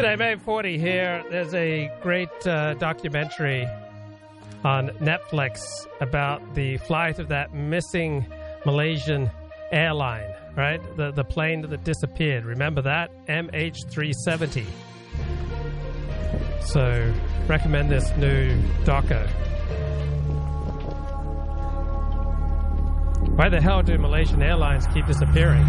G'day, Mate 40 here. There's a great uh, documentary on Netflix about the flight of that missing Malaysian airline, right? The, the plane that disappeared. Remember that? MH370. So, recommend this new doco. Why the hell do Malaysian airlines keep disappearing?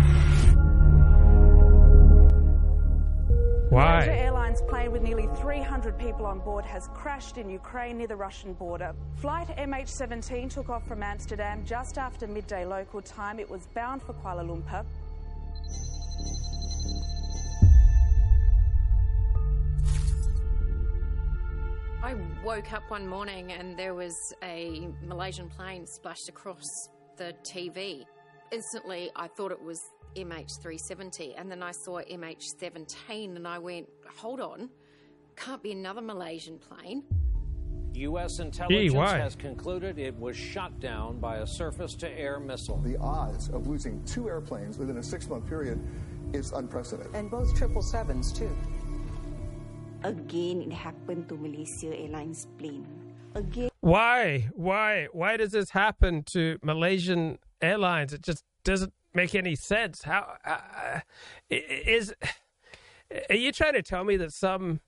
Why? Malaysia Airlines plane with nearly 300 people on board has crashed in Ukraine near the Russian border. Flight MH17 took off from Amsterdam just after midday local time. It was bound for Kuala Lumpur. I woke up one morning and there was a Malaysian plane splashed across the TV. Instantly, I thought it was MH370, and then I saw MH17, and I went, hold on, can't be another Malaysian plane. U.S. intelligence why? has concluded it was shot down by a surface to air missile. The odds of losing two airplanes within a six month period is unprecedented. And both 777s, too. Again, it happened to Malaysia Airlines plane. Again, Why? Why? Why does this happen to Malaysian airlines? It just doesn't make any sense. How uh, uh, is? Are you trying to tell me that some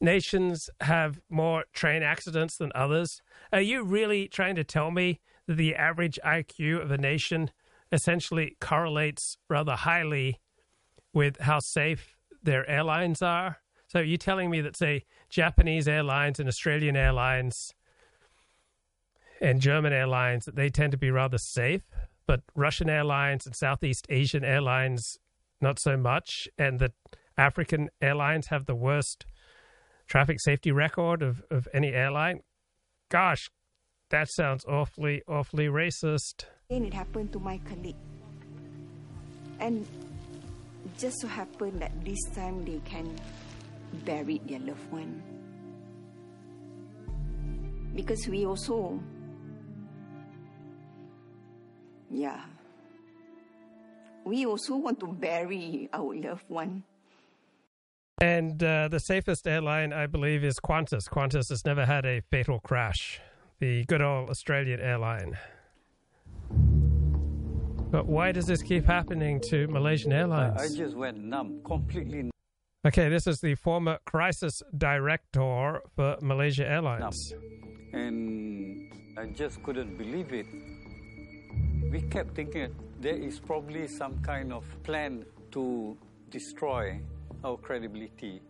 nations have more train accidents than others? Are you really trying to tell me that the average IQ of a nation essentially correlates rather highly with how safe their airlines are? So, are you telling me that, say, Japanese airlines and Australian airlines and German airlines, that they tend to be rather safe, but Russian airlines and Southeast Asian airlines, not so much, and that African airlines have the worst traffic safety record of, of any airline? Gosh, that sounds awfully, awfully racist. again, it happened to my colleague. And just so happened that this time they can bury their loved one. Because we also, yeah, we also want to bury our loved one. And uh, the safest airline, I believe, is Qantas. Qantas has never had a fatal crash. The good old Australian airline. But why does this keep happening to Malaysian Airlines? I just went numb, completely numb. Okay, this is the former crisis director for Malaysia Airlines. And I just couldn't believe it. We kept thinking there is probably some kind of plan to destroy our credibility.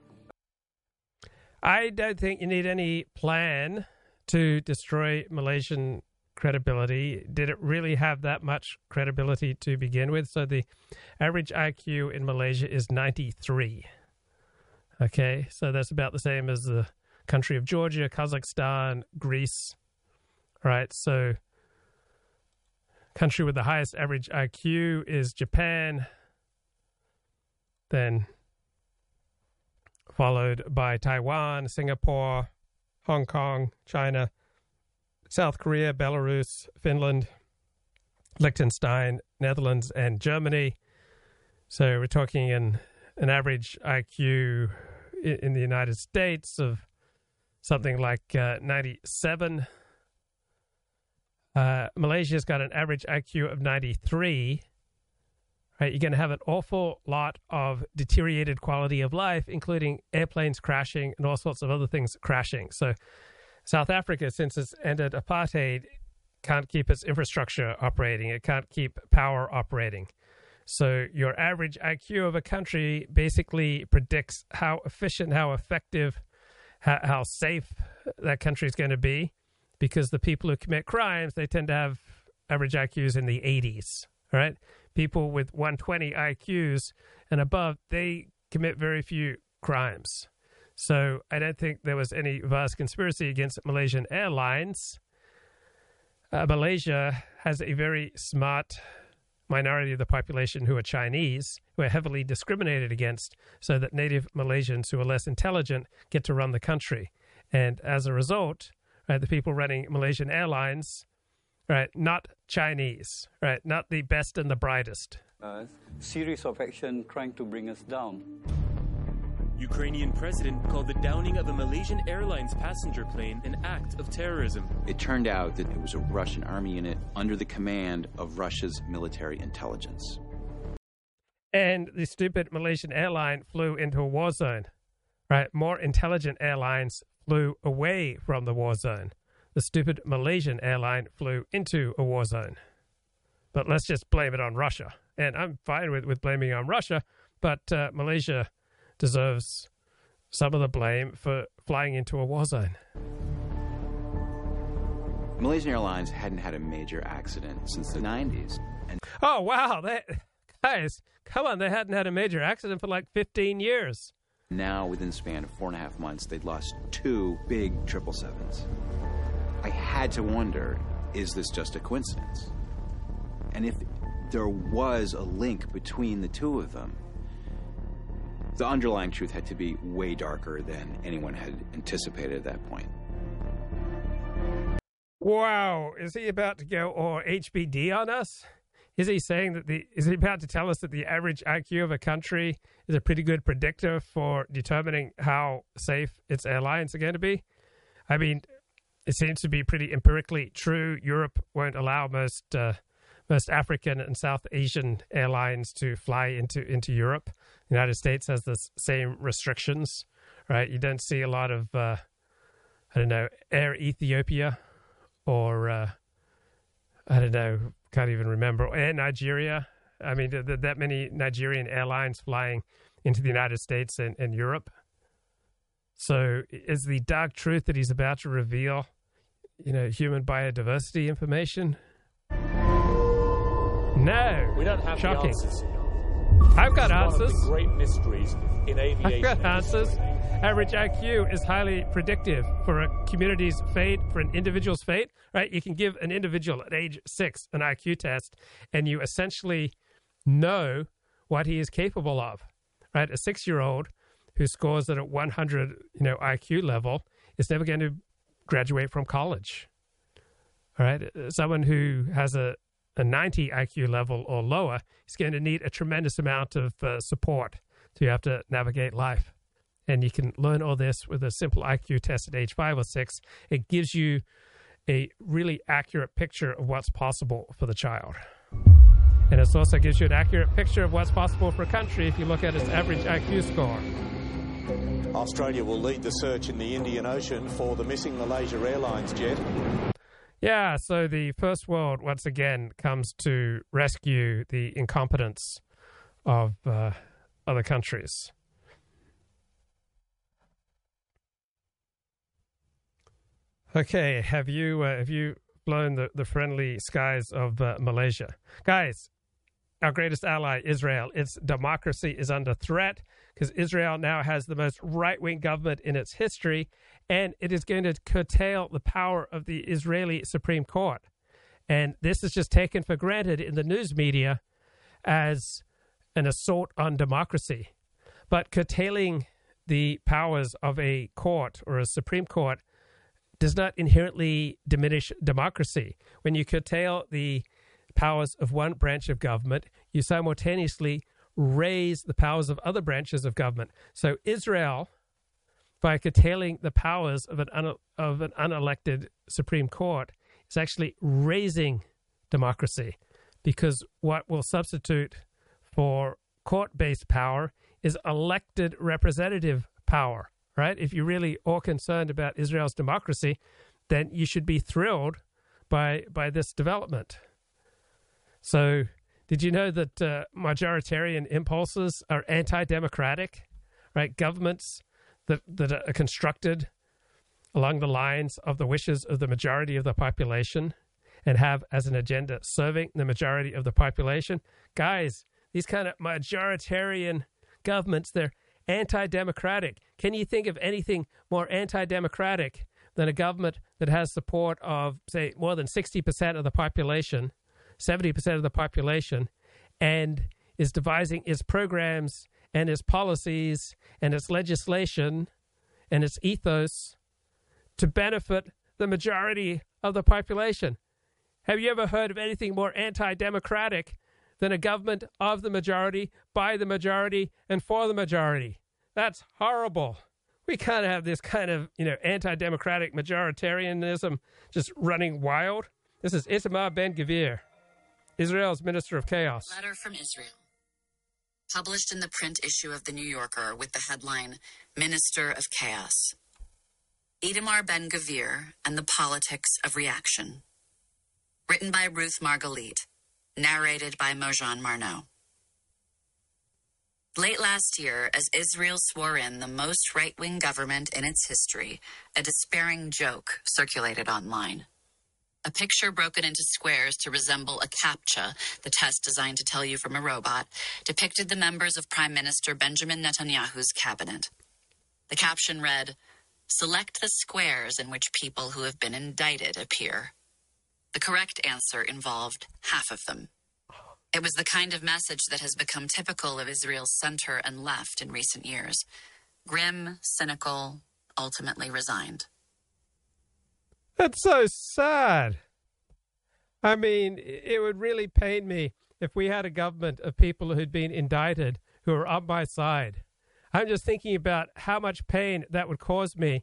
I don't think you need any plan to destroy Malaysian credibility. Did it really have that much credibility to begin with? So the average IQ in Malaysia is 93. Okay, so that's about the same as the country of Georgia, Kazakhstan, Greece. Right, so country with the highest average IQ is Japan, then followed by Taiwan, Singapore, Hong Kong, China, South Korea, Belarus, Finland, Liechtenstein, Netherlands, and Germany. So we're talking an an average IQ i- in the United States of something like uh, 97. Uh, Malaysia's got an average IQ of 93. Right, you're going to have an awful lot of deteriorated quality of life, including airplanes crashing and all sorts of other things crashing. So, South Africa, since it's ended apartheid, can't keep its infrastructure operating. It can't keep power operating. So, your average IQ of a country basically predicts how efficient, how effective, how, how safe that country is going to be because the people who commit crimes, they tend to have average IQs in the 80s, right? People with 120 IQs and above, they commit very few crimes. So I don't think there was any vast conspiracy against Malaysian Airlines. Uh, Malaysia has a very smart minority of the population who are Chinese, who are heavily discriminated against, so that native Malaysians who are less intelligent get to run the country. And as a result, right, the people running Malaysian Airlines, right, not Chinese, right, not the best and the brightest. A series of action trying to bring us down. Ukrainian president called the downing of a Malaysian Airlines passenger plane an act of terrorism. It turned out that it was a Russian army unit under the command of Russia's military intelligence. And the stupid Malaysian airline flew into a war zone. Right? More intelligent airlines flew away from the war zone. The stupid Malaysian airline flew into a war zone. But let's just blame it on Russia. And I'm fine with, with blaming on Russia, but uh, Malaysia deserves some of the blame for flying into a war zone. Malaysian Airlines hadn't had a major accident since the 90s. And oh, wow. They, guys, come on. They hadn't had a major accident for like 15 years. Now, within the span of four and a half months, they'd lost two big triple sevens. I had to wonder is this just a coincidence? And if there was a link between the two of them, the underlying truth had to be way darker than anyone had anticipated at that point. Wow, is he about to go or HBD on us? Is he saying that the is he about to tell us that the average IQ of a country is a pretty good predictor for determining how safe its airlines are going to be? I mean, it seems to be pretty empirically true. Europe won't allow most uh, most African and South Asian airlines to fly into into Europe. The United States has the same restrictions, right? You don't see a lot of uh, I don't know Air Ethiopia or uh, I don't know, can't even remember Air Nigeria. I mean, th- th- that many Nigerian airlines flying into the United States and, and Europe. So, is the dark truth that he's about to reveal, you know, human biodiversity information? No. We don't have Shocking. the answers. I've got answers. One of the great mysteries in aviation. I've got answers. Average IQ is highly predictive for a community's fate, for an individual's fate, right? You can give an individual at age six an IQ test, and you essentially know what he is capable of, right? A six year old who scores at a 100 you know, IQ level is never going to graduate from college, all right? Someone who has a a 90 IQ level or lower is going to need a tremendous amount of uh, support to have to navigate life. And you can learn all this with a simple IQ test at age five or six. It gives you a really accurate picture of what's possible for the child. And it also gives you an accurate picture of what's possible for a country if you look at its average IQ score. Australia will lead the search in the Indian Ocean for the missing Malaysia Airlines jet. Yeah, so the first world once again comes to rescue the incompetence of uh, other countries. Okay, have you uh, have you flown the, the friendly skies of uh, Malaysia, guys? Our greatest ally, Israel, its democracy is under threat because Israel now has the most right wing government in its history, and it is going to curtail the power of the Israeli Supreme Court. And this is just taken for granted in the news media as an assault on democracy. But curtailing the powers of a court or a Supreme Court does not inherently diminish democracy. When you curtail the powers of one branch of government, you simultaneously raise the powers of other branches of government. So Israel, by curtailing the powers of an un- of an unelected Supreme Court, is actually raising democracy, because what will substitute for court-based power is elected representative power. Right? If you're really all concerned about Israel's democracy, then you should be thrilled by by this development. So did you know that uh, majoritarian impulses are anti-democratic? Right, governments that that are constructed along the lines of the wishes of the majority of the population and have as an agenda serving the majority of the population. Guys, these kind of majoritarian governments, they're anti-democratic. Can you think of anything more anti-democratic than a government that has support of, say, more than 60% of the population? 70% of the population and is devising its programs and its policies and its legislation and its ethos to benefit the majority of the population. Have you ever heard of anything more anti democratic than a government of the majority, by the majority, and for the majority? That's horrible. We can't have this kind of, you know, anti-democratic majoritarianism just running wild. This is Itamar Ben-Gvir, Israel's Minister of Chaos. Letter from Israel. Published in the print issue of The New Yorker with the headline, Minister of Chaos. Itamar Ben Gvir and the Politics of Reaction. Written by Ruth Margalit. Narrated by Mozhan Marnò. Late last year, as Israel swore in the most right wing government in its history, a despairing joke circulated online. A picture broken into squares to resemble a CAPTCHA, the test designed to tell you from a robot, depicted the members of Prime Minister Benjamin Netanyahu's cabinet. The caption read Select the squares in which people who have been indicted appear. The correct answer involved half of them. It was the kind of message that has become typical of Israel's center and left in recent years grim, cynical, ultimately resigned. That's so sad. I mean, it would really pain me if we had a government of people who'd been indicted who are on my side. I'm just thinking about how much pain that would cause me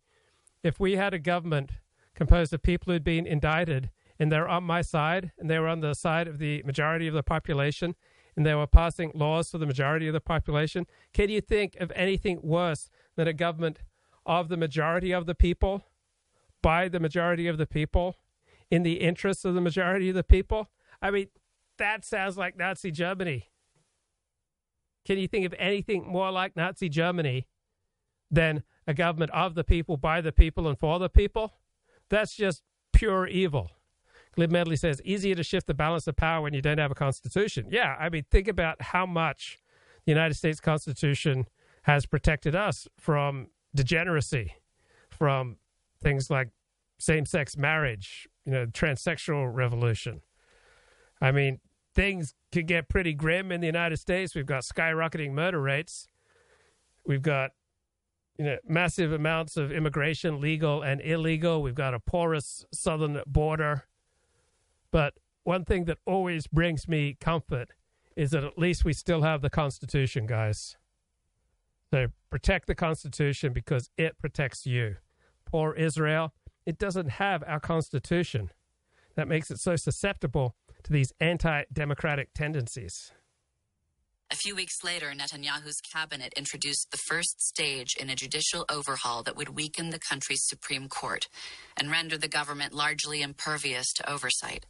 if we had a government composed of people who'd been indicted and they're on my side and they were on the side of the majority of the population and they were passing laws for the majority of the population. Can you think of anything worse than a government of the majority of the people, by the majority of the people, in the interests of the majority of the people? I mean, that sounds like Nazi Germany. Can you think of anything more like Nazi Germany than a government of the people, by the people, and for the people? That's just pure evil. Glib Medley says, easier to shift the balance of power when you don't have a constitution. Yeah, I mean, think about how much the United States Constitution has protected us from degeneracy, from things like same sex marriage, you know, transsexual revolution. I mean, things can get pretty grim in the United States. We've got skyrocketing murder rates. We've got you know massive amounts of immigration, legal and illegal. We've got a porous southern border. But one thing that always brings me comfort is that at least we still have the Constitution, guys. So protect the Constitution because it protects you. Poor Israel, it doesn't have our Constitution. That makes it so susceptible to these anti democratic tendencies. A few weeks later, Netanyahu's cabinet introduced the first stage in a judicial overhaul that would weaken the country's Supreme Court and render the government largely impervious to oversight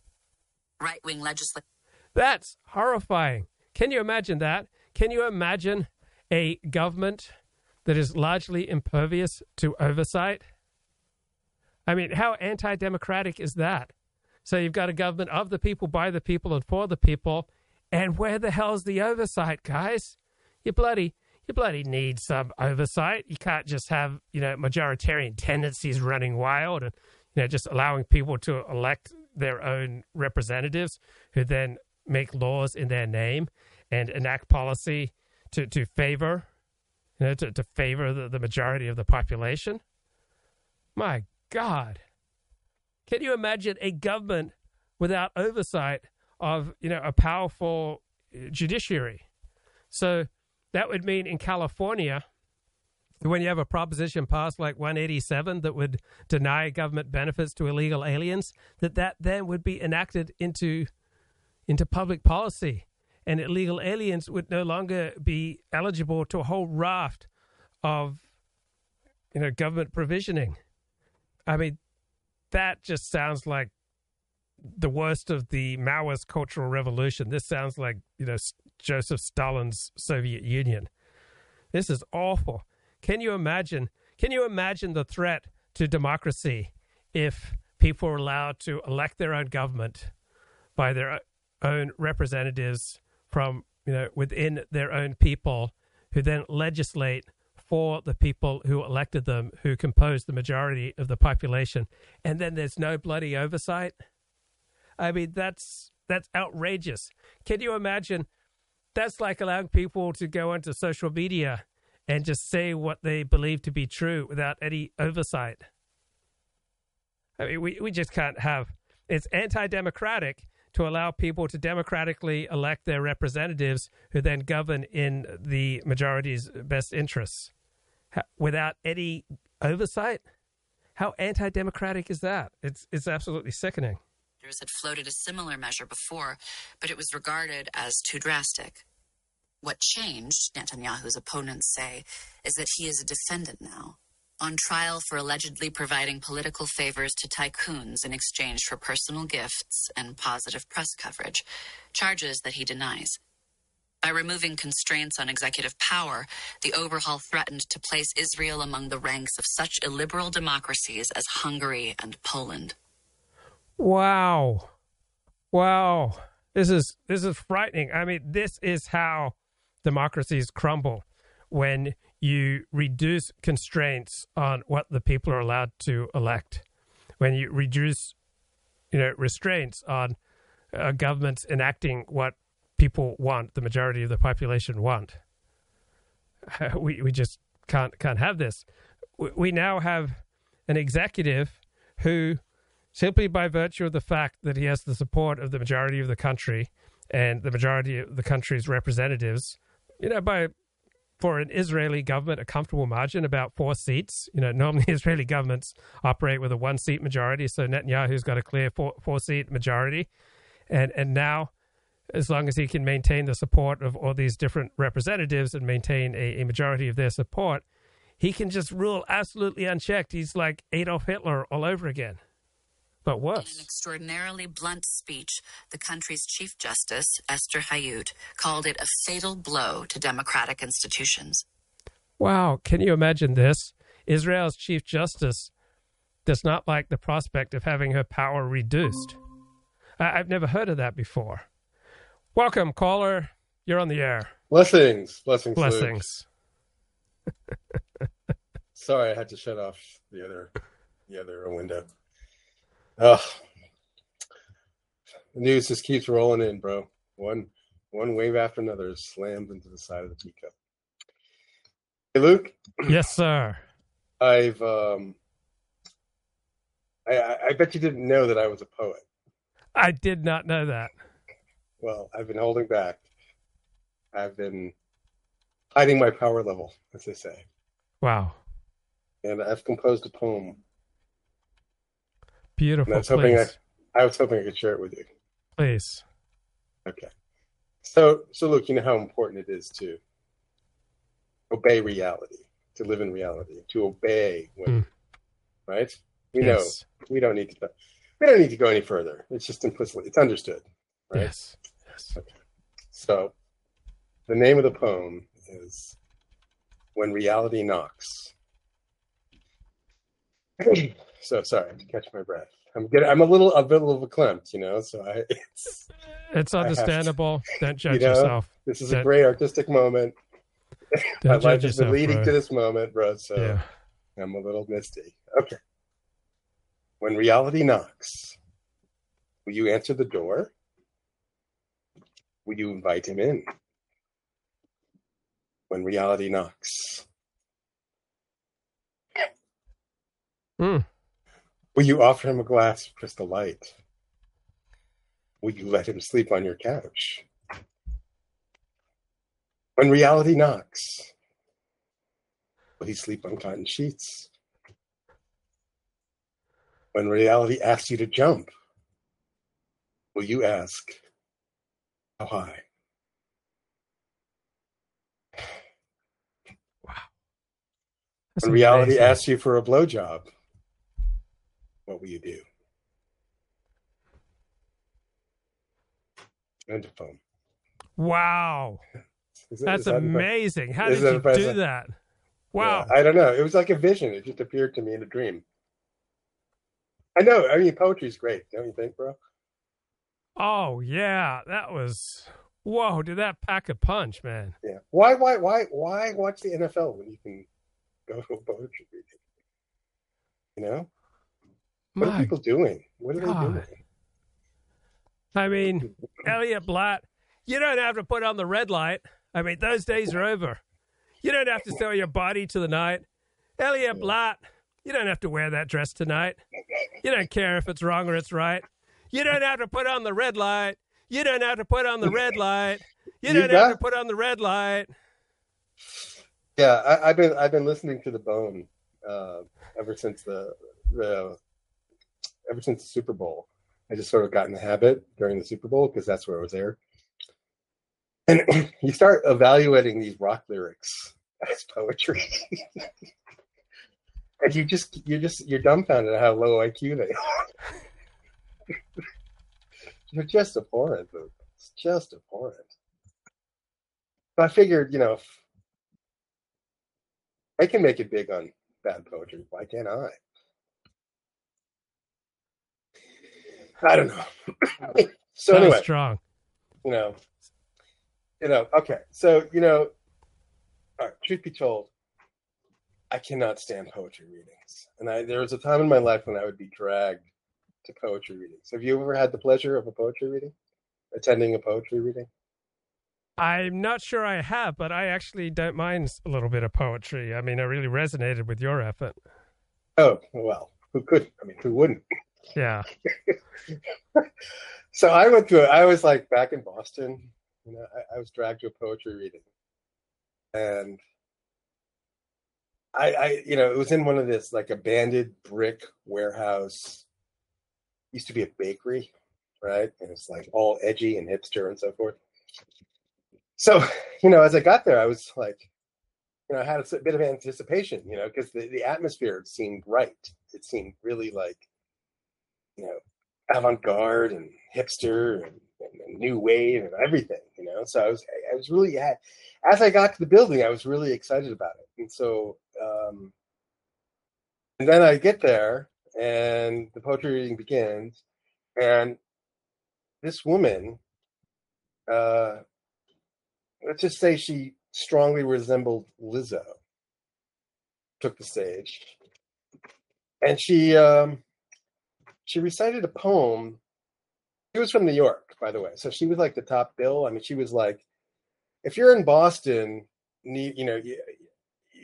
right wing legislation. That's horrifying. Can you imagine that? Can you imagine a government that is largely impervious to oversight? I mean, how anti democratic is that? So you've got a government of the people, by the people, and for the people. And where the hell's the oversight, guys? You bloody you bloody need some oversight. You can't just have, you know, majoritarian tendencies running wild and, you know, just allowing people to elect their own representatives who then make laws in their name and enact policy to, to favor you know, to, to favor the, the majority of the population. My God. Can you imagine a government without oversight of, you know, a powerful uh, judiciary? So that would mean in California, when you have a proposition passed like 187 that would deny government benefits to illegal aliens, that that then would be enacted into into public policy, and illegal aliens would no longer be eligible to a whole raft of you know government provisioning. I mean, that just sounds like the worst of the Maoist cultural revolution. This sounds like you know Joseph Stalin's Soviet Union. This is awful. Can you imagine? Can you imagine the threat to democracy if people were allowed to elect their own government by their own representatives from you know within their own people, who then legislate for the people who elected them, who compose the majority of the population, and then there's no bloody oversight? I mean, that's that's outrageous. Can you imagine? That's like allowing people to go onto social media and just say what they believe to be true without any oversight. I mean, we, we just can't have it's anti democratic to allow people to democratically elect their representatives who then govern in the majority's best interests. Without any oversight. How anti-democratic is that? It's it's absolutely sickening. Had floated a similar measure before, but it was regarded as too drastic. What changed, Netanyahu's opponents say, is that he is a defendant now, on trial for allegedly providing political favors to tycoons in exchange for personal gifts and positive press coverage, charges that he denies. By removing constraints on executive power, the overhaul threatened to place Israel among the ranks of such illiberal democracies as Hungary and Poland. Wow. Wow. This is this is frightening. I mean, this is how democracies crumble when you reduce constraints on what the people are allowed to elect. When you reduce you know restraints on uh, governments enacting what people want, the majority of the population want. we we just can't can't have this. We, now have an executive who, simply by virtue of the fact that he has the support of the majority of the country and the majority of the country's representatives, you know, by for an Israeli government a comfortable margin, about four seats. You know, normally Israeli governments operate with a one seat majority, so Netanyahu's got a clear four four seat majority, and and now as long as he can maintain the support of all these different representatives and maintain a, a majority of their support, he can just rule absolutely unchecked. He's like Adolf Hitler all over again. But worse. In an extraordinarily blunt speech, the country's Chief Justice, Esther Hayut, called it a fatal blow to democratic institutions. Wow, can you imagine this? Israel's Chief Justice does not like the prospect of having her power reduced. I- I've never heard of that before. Welcome, caller. You're on the air. Blessings, blessings, blessings. Sorry, I had to shut off the other, the other window. Ugh. The news just keeps rolling in, bro. One, one wave after another is slammed into the side of the teacup. Hey, Luke. Yes, sir. I've, um, I, I bet you didn't know that I was a poet. I did not know that. Well, I've been holding back. I've been hiding my power level, as they say. Wow. And I've composed a poem. Beautiful. I was hoping I, I was hoping I could share it with you. Please. Okay. So, so look, you know how important it is to obey reality, to live in reality, to obey, when, hmm. right? We Yes. know we don't need to. We don't need to go any further. It's just implicitly, it's understood, right? Yes. Yes. Okay. So, the name of the poem is "When Reality Knocks." so sorry, to catch my breath. I'm getting, I'm a little, a little of a clamped, you know. So I, it's, It's have to- understandable. Don't judge you know, yourself. This is a Don't- great artistic moment. My life has been leading bro. to this moment, bro. So Yeah. I'm a little misty. Okay. When reality knocks, will you answer the door? Will you invite him in? When reality knocks, Mm. will you offer him a glass of crystal light? Will you let him sleep on your couch? When reality knocks, will he sleep on cotton sheets? When reality asks you to jump, will you ask, how high? That's when reality amazing. asks you for a blowjob, what will you do? End of poem. Wow. Is That's that amazing. How did you do that? Wow. Yeah, I don't know. It was like a vision. It just appeared to me in a dream. I know. I mean, poetry's great, don't you think, bro? Oh yeah, that was whoa! Did that pack a punch, man? Yeah. Why, why, why, why watch the NFL when you can go to a poetry reading? You know, what My are people doing? What are God. they doing? I mean, Elliot Blatt, you don't have to put on the red light. I mean, those days are over. You don't have to sell your body to the night. Elliot Blatt, you don't have to wear that dress tonight. You don't care if it's wrong or it's right. You don't have to put on the red light. You don't have to put on the red light. You You don't have to put on the red light. Yeah, I, have been I've been listening to the Bone uh, ever since the the ever since the Super Bowl. I just sort of got in the habit during the Super Bowl because that's where I was there. And you start evaluating these rock lyrics as poetry. and you just you're just you're dumbfounded at how low IQ they are. you're just abhorrent. It's just abhorrent. But I figured, you know, I can make it big on bad poetry. Why can't I? I don't know. so anyway, strong. You know, you know. Okay, so you know, all right, truth be told, I cannot stand poetry readings, and I there was a time in my life when I would be dragged to poetry readings. Have you ever had the pleasure of a poetry reading? Attending a poetry reading? I'm not sure I have, but I actually don't mind a little bit of poetry. I mean, I really resonated with your effort. Oh well, who could? I mean, who wouldn't? Yeah. so I went through it. I was like back in Boston. You know, I, I was dragged to a poetry reading, and I, I, you know, it was in one of this like abandoned brick warehouse. Used to be a bakery, right? And it's like all edgy and hipster and so forth. So, you know, as I got there, I was like, you know, I had a bit of anticipation, you know, because the, the atmosphere seemed right. It seemed really like you know, avant-garde and hipster and, and, new wave and everything, you know. So I was, I was really, as I got to the building, I was really excited about it. And so, um, and then I get there and the poetry reading begins, and this woman, uh, let's just say she strongly resembled Lizzo, took the stage, and she, um, she recited a poem. She was from New York, by the way, so she was like the top bill. I mean, she was like, if you're in Boston, you know, you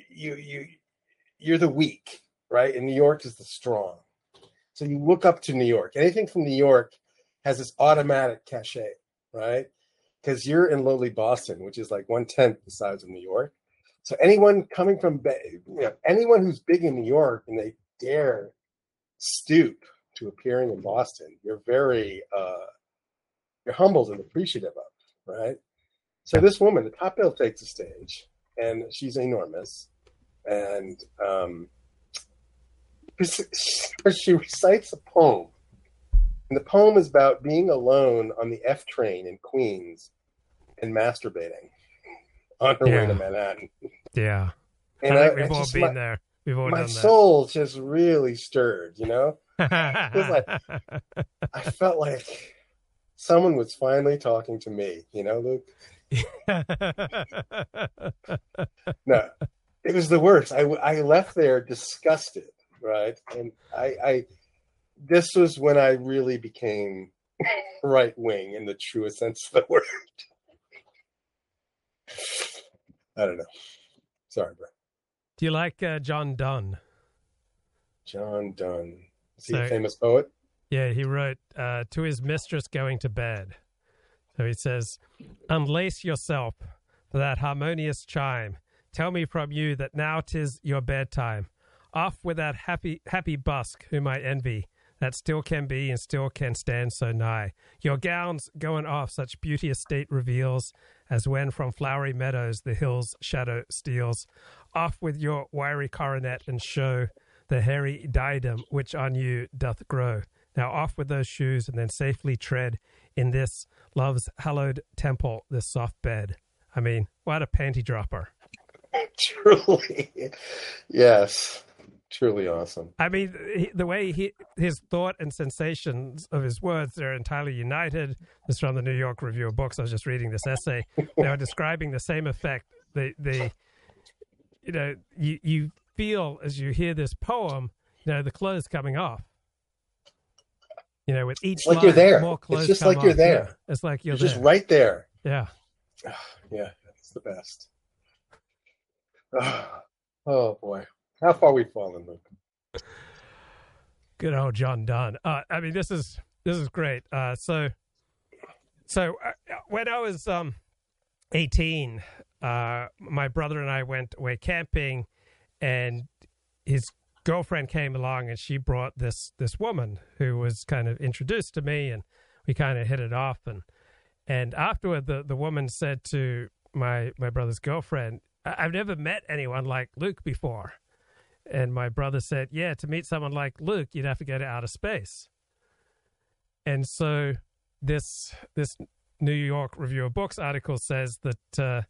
you you you're the weak, right? And New York is the strong. So you look up to New York. Anything from New York has this automatic cachet, right? Because you're in lowly Boston, which is like one tenth the size of New York. So anyone coming from, you know, anyone who's big in New York and they dare stoop to appearing in Boston, you're very uh, you're humbled and appreciative of, right? So this woman, the top bill, takes the stage, and she's enormous, and um, she recites a poem, and the poem is about being alone on the F train in Queens and masturbating on her yeah. way to Manhattan. Yeah, and I, I we've all been my, there. We've all my soul just really stirred, you know like, I felt like someone was finally talking to me, you know, Luke. no, it was the worst. I, I left there disgusted, right? And I, I this was when I really became right wing in the truest sense of the word. I don't know. Sorry, bro. Do you like uh, John Donne? John Donne. Is he so, a famous poet? Yeah, he wrote uh, to his mistress going to bed. So he says, Unlace yourself for that harmonious chime. Tell me from you that now 'tis your bedtime. Off with that happy happy busk whom I envy, that still can be and still can stand so nigh. Your gowns going off such beauteous state reveals, as when from flowery meadows the hill's shadow steals. Off with your wiry coronet and show the hairy diadem which on you doth grow. Now off with those shoes, and then safely tread in this love's hallowed temple, this soft bed. I mean, what a panty dropper. Truly. Yes. Truly awesome. I mean, he, the way he, his thought and sensations of his words, they're entirely united. This is from the New York Review of Books. I was just reading this essay. they are describing the same effect. The, the, you know, you, you feel as you hear this poem, you know, the clothes coming off. You know, with each it's like line, you're there. More clothes it's just like you're off. there. Yeah, it's like you're, you're just right there. Yeah. yeah, it's the best. Oh, boy, how far we've fallen, Luke. Good old John Donne. Uh, I mean, this is this is great. Uh, so, so uh, when I was um, 18, uh, my brother and I went away camping, and his girlfriend came along, and she brought this this woman who was kind of introduced to me, and we kind of hit it off, and and afterward, the the woman said to my my brother's girlfriend, "I've never met anyone like Luke before," and my brother said, "Yeah, to meet someone like Luke, you'd have to go to outer space." And so this this New York Review of Books article says that uh,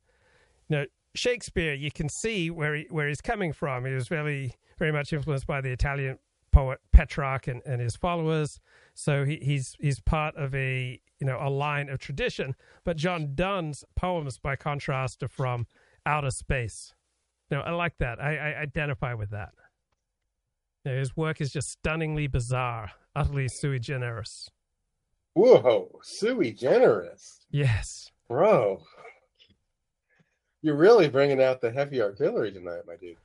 you know Shakespeare, you can see where he, where he's coming from. He was very very much influenced by the Italian poet Petrarch and, and his followers. So he, he's he's part of a you know a line of tradition. But John Donne's poems, by contrast, are from outer space. Know, I like that. I, I identify with that. You know, his work is just stunningly bizarre, utterly sui generis. Whoa, sui generis. Yes. Bro. You're really bringing out the heavy artillery tonight, my dude.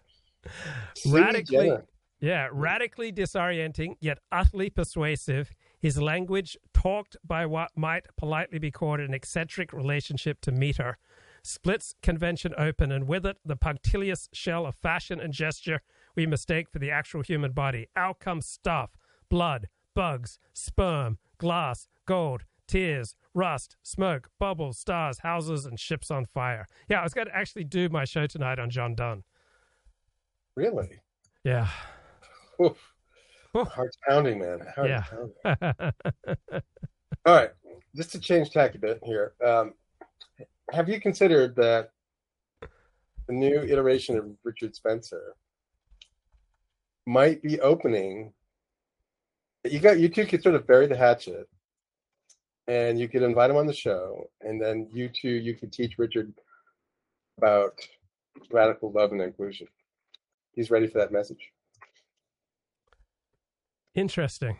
Sui radically, generis. yeah, radically disorienting, yet utterly persuasive. His language, talked by what might politely be called an eccentric relationship to meter, splits convention open, and with it the punctilious shell of fashion and gesture we mistake for the actual human body. Out comes stuff, blood, bugs, sperm, glass, gold, tears, rust, smoke, bubbles, stars, houses, and ships on fire. Yeah, I was going to actually do my show tonight on John Donne. Really? Yeah. Oof. Heart's pounding, man. Heart's yeah. pounding. All right, just to change tack a bit here. Um, have you considered that the new iteration of Richard Spencer might be opening? You got you two could sort of bury the hatchet, and you could invite him on the show, and then you two you could teach Richard about radical love and inclusion. He's ready for that message. Interesting.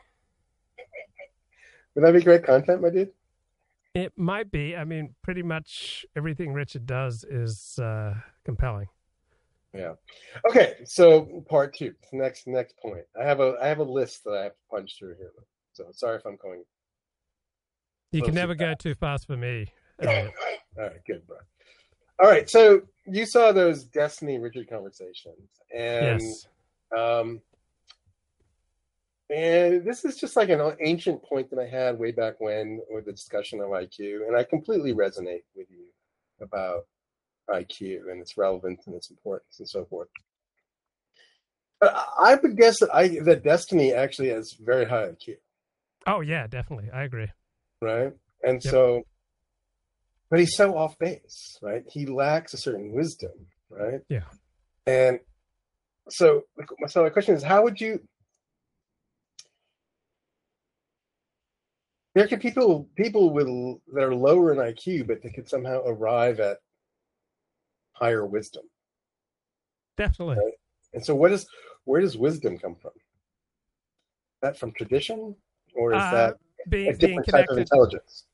Would that be great content, my dude? It might be. I mean, pretty much everything Richard does is uh, compelling. Yeah. Okay. So part two. Next next point. I have a I have a list that I have to punch through here. So sorry if I'm going. You can never go too fast for me. All right, Good, bro. All right. So you saw those Destiny Richard conversations, and Yes. um, and this is just like an ancient point that I had way back when with the discussion of IQ, and I completely resonate with you about IQ and its relevance and its importance and so forth. But I would guess that I that Destiny actually has very high IQ, Oh yeah, definitely. I agree. right? And Yep. so, but he's so off base, right? He lacks a certain wisdom, right? Yeah. And so, so my question is, how would you? There can people people with that are lower in IQ, but they could somehow arrive at higher wisdom. Definitely. Right? And so, what is where does wisdom come from? Is that from tradition, or is Uh, that being- a different type of intelligence?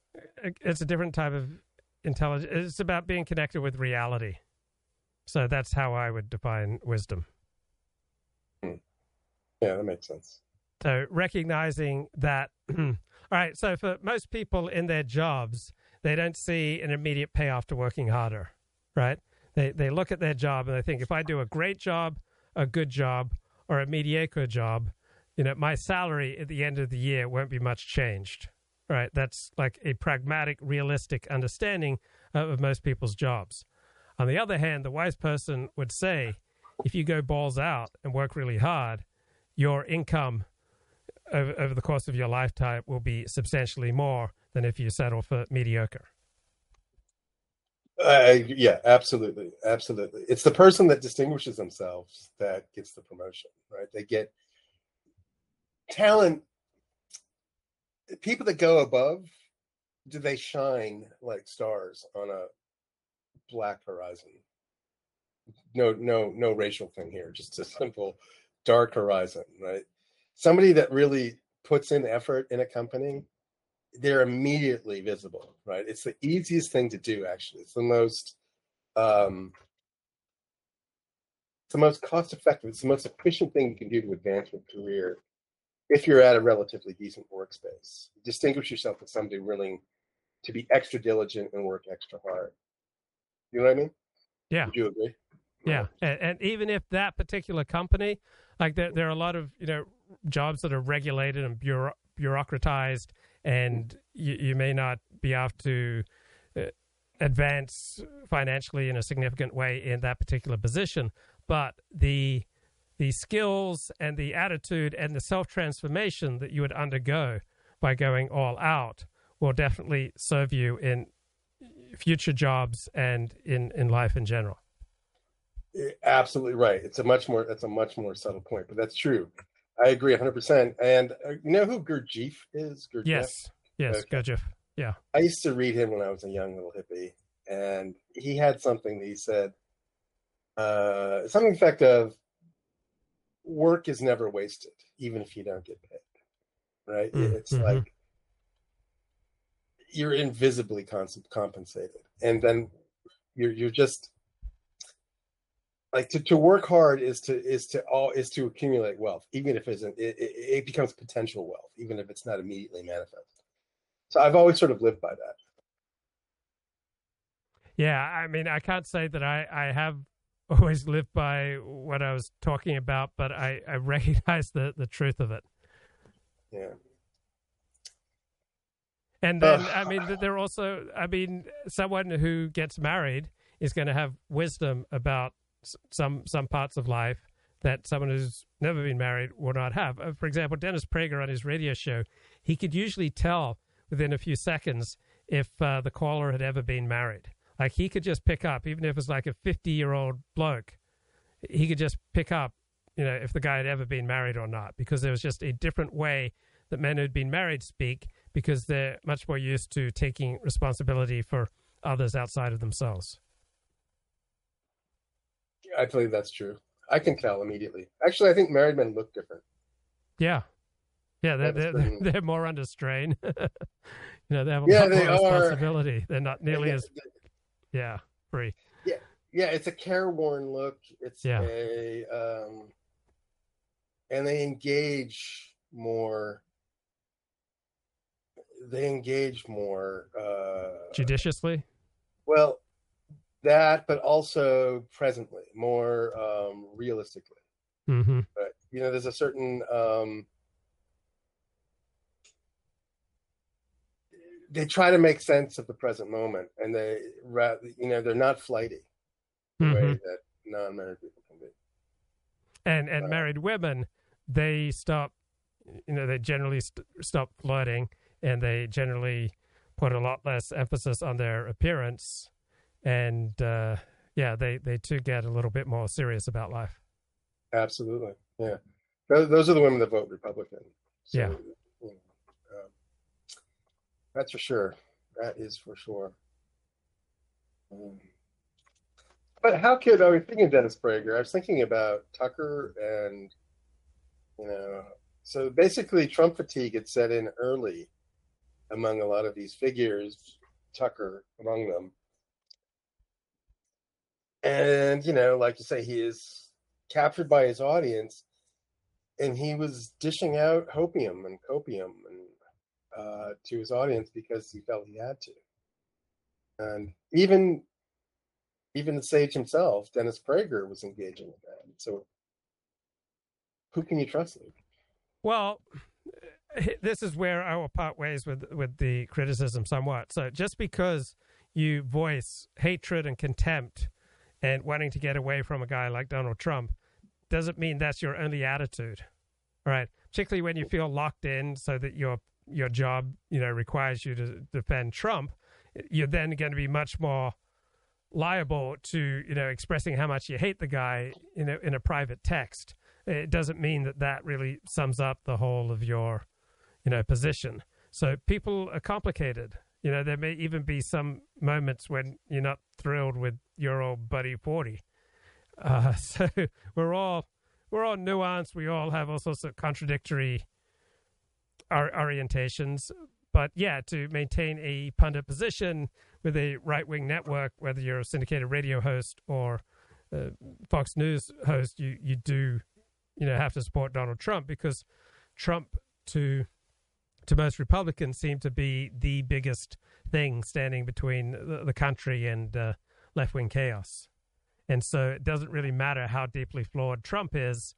It's a different type of intelligence. It's about being connected with reality. So that's how I would define wisdom. Yeah, that makes sense. So recognizing that, all right. So for most people in their jobs, they don't see an immediate payoff to working harder, right? They they look at their job and they think if I do a great job, a good job, or a mediocre job, you know, my salary at the end of the year won't be much changed, right? That's like a pragmatic, realistic understanding of, of most people's jobs. On the other hand, the wise person would say, if you go balls out and work really hard, your income over, over the course of your lifetime will be substantially more than if you settle for mediocre. Uh, yeah, absolutely, absolutely. It's the person that distinguishes themselves that gets the promotion, right? They get talent. People that go above, do they shine like stars on a black horizon? No, no, no racial thing here. Just a simple dark horizon, right? Somebody that really puts in effort in a company they're immediately visible, right? It's the easiest thing to do, actually. It's the most, um, it's the most cost effective. It's the most efficient thing you can do to advance your career if you're at a relatively decent workspace. Distinguish yourself as somebody willing to be extra diligent and work extra hard. You know what I mean? Yeah. Would you agree? Yeah, and, and even if that particular company, like there, there are a lot of you know jobs that are regulated and bureau- bureaucratized, and you, you may not be able to uh, advance financially in a significant way in that particular position, but the the skills and the attitude and the self transformation that you would undergo by going all out will definitely serve you in future jobs and in, in life in general. Absolutely right. It's a much more that's a much more subtle point, but that's true. I agree 100%. And uh, you know who Gurdjieff is? Gurdjieff? Yes. Yes, okay. Gurdjieff. Yeah. I used to read him when I was a young little hippie, and he had something that he said, uh, something effect of work is never wasted, even if you don't get paid. Right? Mm-hmm. It's like you're invisibly compensated, and then you're you're just like to, to work hard is to is to all is to accumulate wealth, even if it isn't it, it, it becomes potential wealth, even if it's not immediately manifest. So I've always sort of lived by that. Yeah, I mean, I can't say that I, I have always lived by what I was talking about, but I, I recognize the, the truth of it. Yeah. And then, I mean, they're also, I mean, someone who gets married is going to have wisdom about some some parts of life that someone who's never been married will not have. Uh, for example, Dennis Prager on his radio show, he could usually tell within a few seconds if uh, the caller had ever been married. Like he could just pick up, even if it's like a 50 year old bloke, he could just pick up, you know, if the guy had ever been married or not, because there was just a different way that men who'd been married speak because they're much more used to taking responsibility for others outside of themselves. I believe that's true. I can tell immediately. Actually, I think married men look different. Yeah, yeah, they're they're, they're, more under strain. you know, they have a yeah, lot more responsibility. Are. They're not nearly yeah, as yeah free. Yeah, yeah, it's a careworn look. It's yeah. a um, and they engage more. They engage more uh, judiciously. Well, that, but also presently, more um, realistically. Mm-hmm. But you know, there's a certain um, they try to make sense of the present moment, and they, you know, they're not flighty mm-hmm. way that non-married people can be. And and uh, married women, they stop, you know, they generally st- stop flirting, and they generally put a lot less emphasis on their appearance and uh, yeah, they they too get a little bit more serious about life. Absolutely, yeah. Those, are the women that vote Republican. So, yeah, you know, um, that's for sure. That is for sure. Um, but how could I was thinking of Dennis Prager? I was thinking about Tucker and you know, so basically Trump fatigue had set in early among a lot of these figures, Tucker among them and you know like you say he is captured by his audience and he was dishing out hopium and copium and uh, to his audience because he felt he had to. And even even the sage himself dennis prager was engaging with that. So who can you trust Luke? well this is where i will part ways with with the criticism somewhat. So just because you voice hatred and contempt and wanting to get away from a guy like Donald Trump doesn't mean that's your only attitude. right? Particularly when you feel locked in so that your your job, you know, requires you to defend Trump, you're then going to be much more liable to, you know, expressing how much you hate the guy in a in a private text. It doesn't mean that that really sums up the whole of your, you know, position. So people are complicated. You know, there may even be some moments when you're not thrilled with your old buddy Forty. Uh, so we're all we're all nuanced. We all have all sorts of contradictory our orientations. But yeah, to maintain a pundit position with a right wing network, whether you're a syndicated radio host or a Fox News host, you you do you know have to support Donald Trump because Trump to to most Republicans seem to be the biggest thing standing between the, the country and uh, left wing chaos. And so it doesn't really matter how deeply flawed Trump is.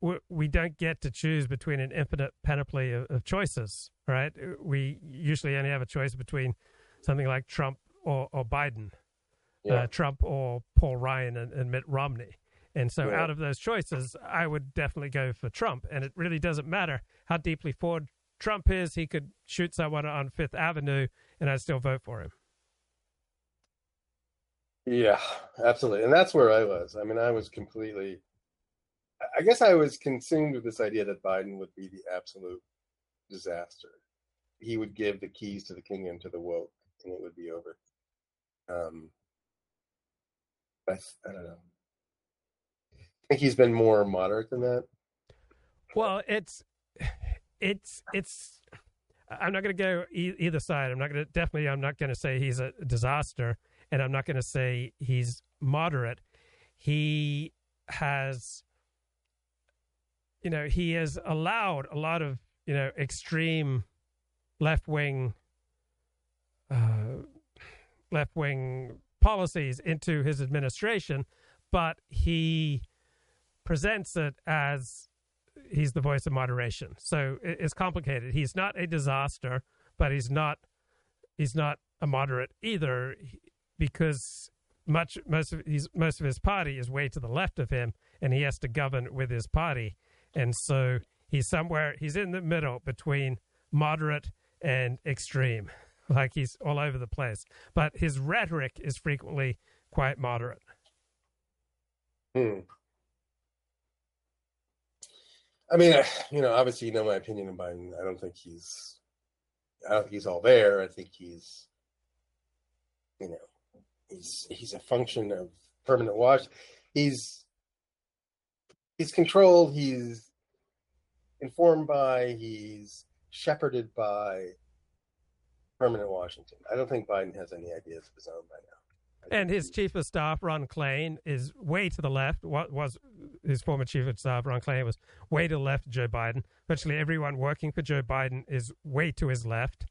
We, we don't get to choose between an infinite panoply of, of choices, right? We usually only have a choice between something like Trump or, or Biden, Yeah. uh, Trump or Paul Ryan and, and Mitt Romney. And so, Yeah. out of those choices, I would definitely go for Trump. And it really doesn't matter how deeply flawed Trump is. He could shoot someone on Fifth Avenue, and I'd still vote for him. Yeah, absolutely. And that's where I was. I mean, I was completely, I guess I was consumed with this idea that Biden would be the absolute disaster. He would give the keys to the kingdom to the woke and it would be over. Um, I, I don't know. I think he's been more moderate than that. Well, it's it's it's. I'm not going to go e- either side. I'm not going to definitely. I'm not going to say he's a disaster, and I'm not going to say he's moderate. He has, you know, he has allowed a lot of you know extreme left wing, uh, left wing policies into his administration, but he presents it as he's the voice of moderation. So it's complicated. He's not a disaster, but he's not he's not a moderate either because much most of his most of his party is way to the left of him and he has to govern with his party. And so he's somewhere he's in the middle between moderate and extreme. Like he's all over the place. But his rhetoric is frequently quite moderate. Hmm. I mean, you know, obviously, you know my opinion on Biden. I don't think he's, I don't think he's all there. I think he's, you know, he's he's a function of permanent watch. He's he's controlled. He's informed by. He's shepherded by permanent Washington. I don't think Biden has any ideas of his own by now. And his chief of staff, Ron Klain, is way to the left. What was his former chief of staff, Ron Klain, was way to the left of Joe Biden. Virtually everyone working for Joe Biden is way to his left.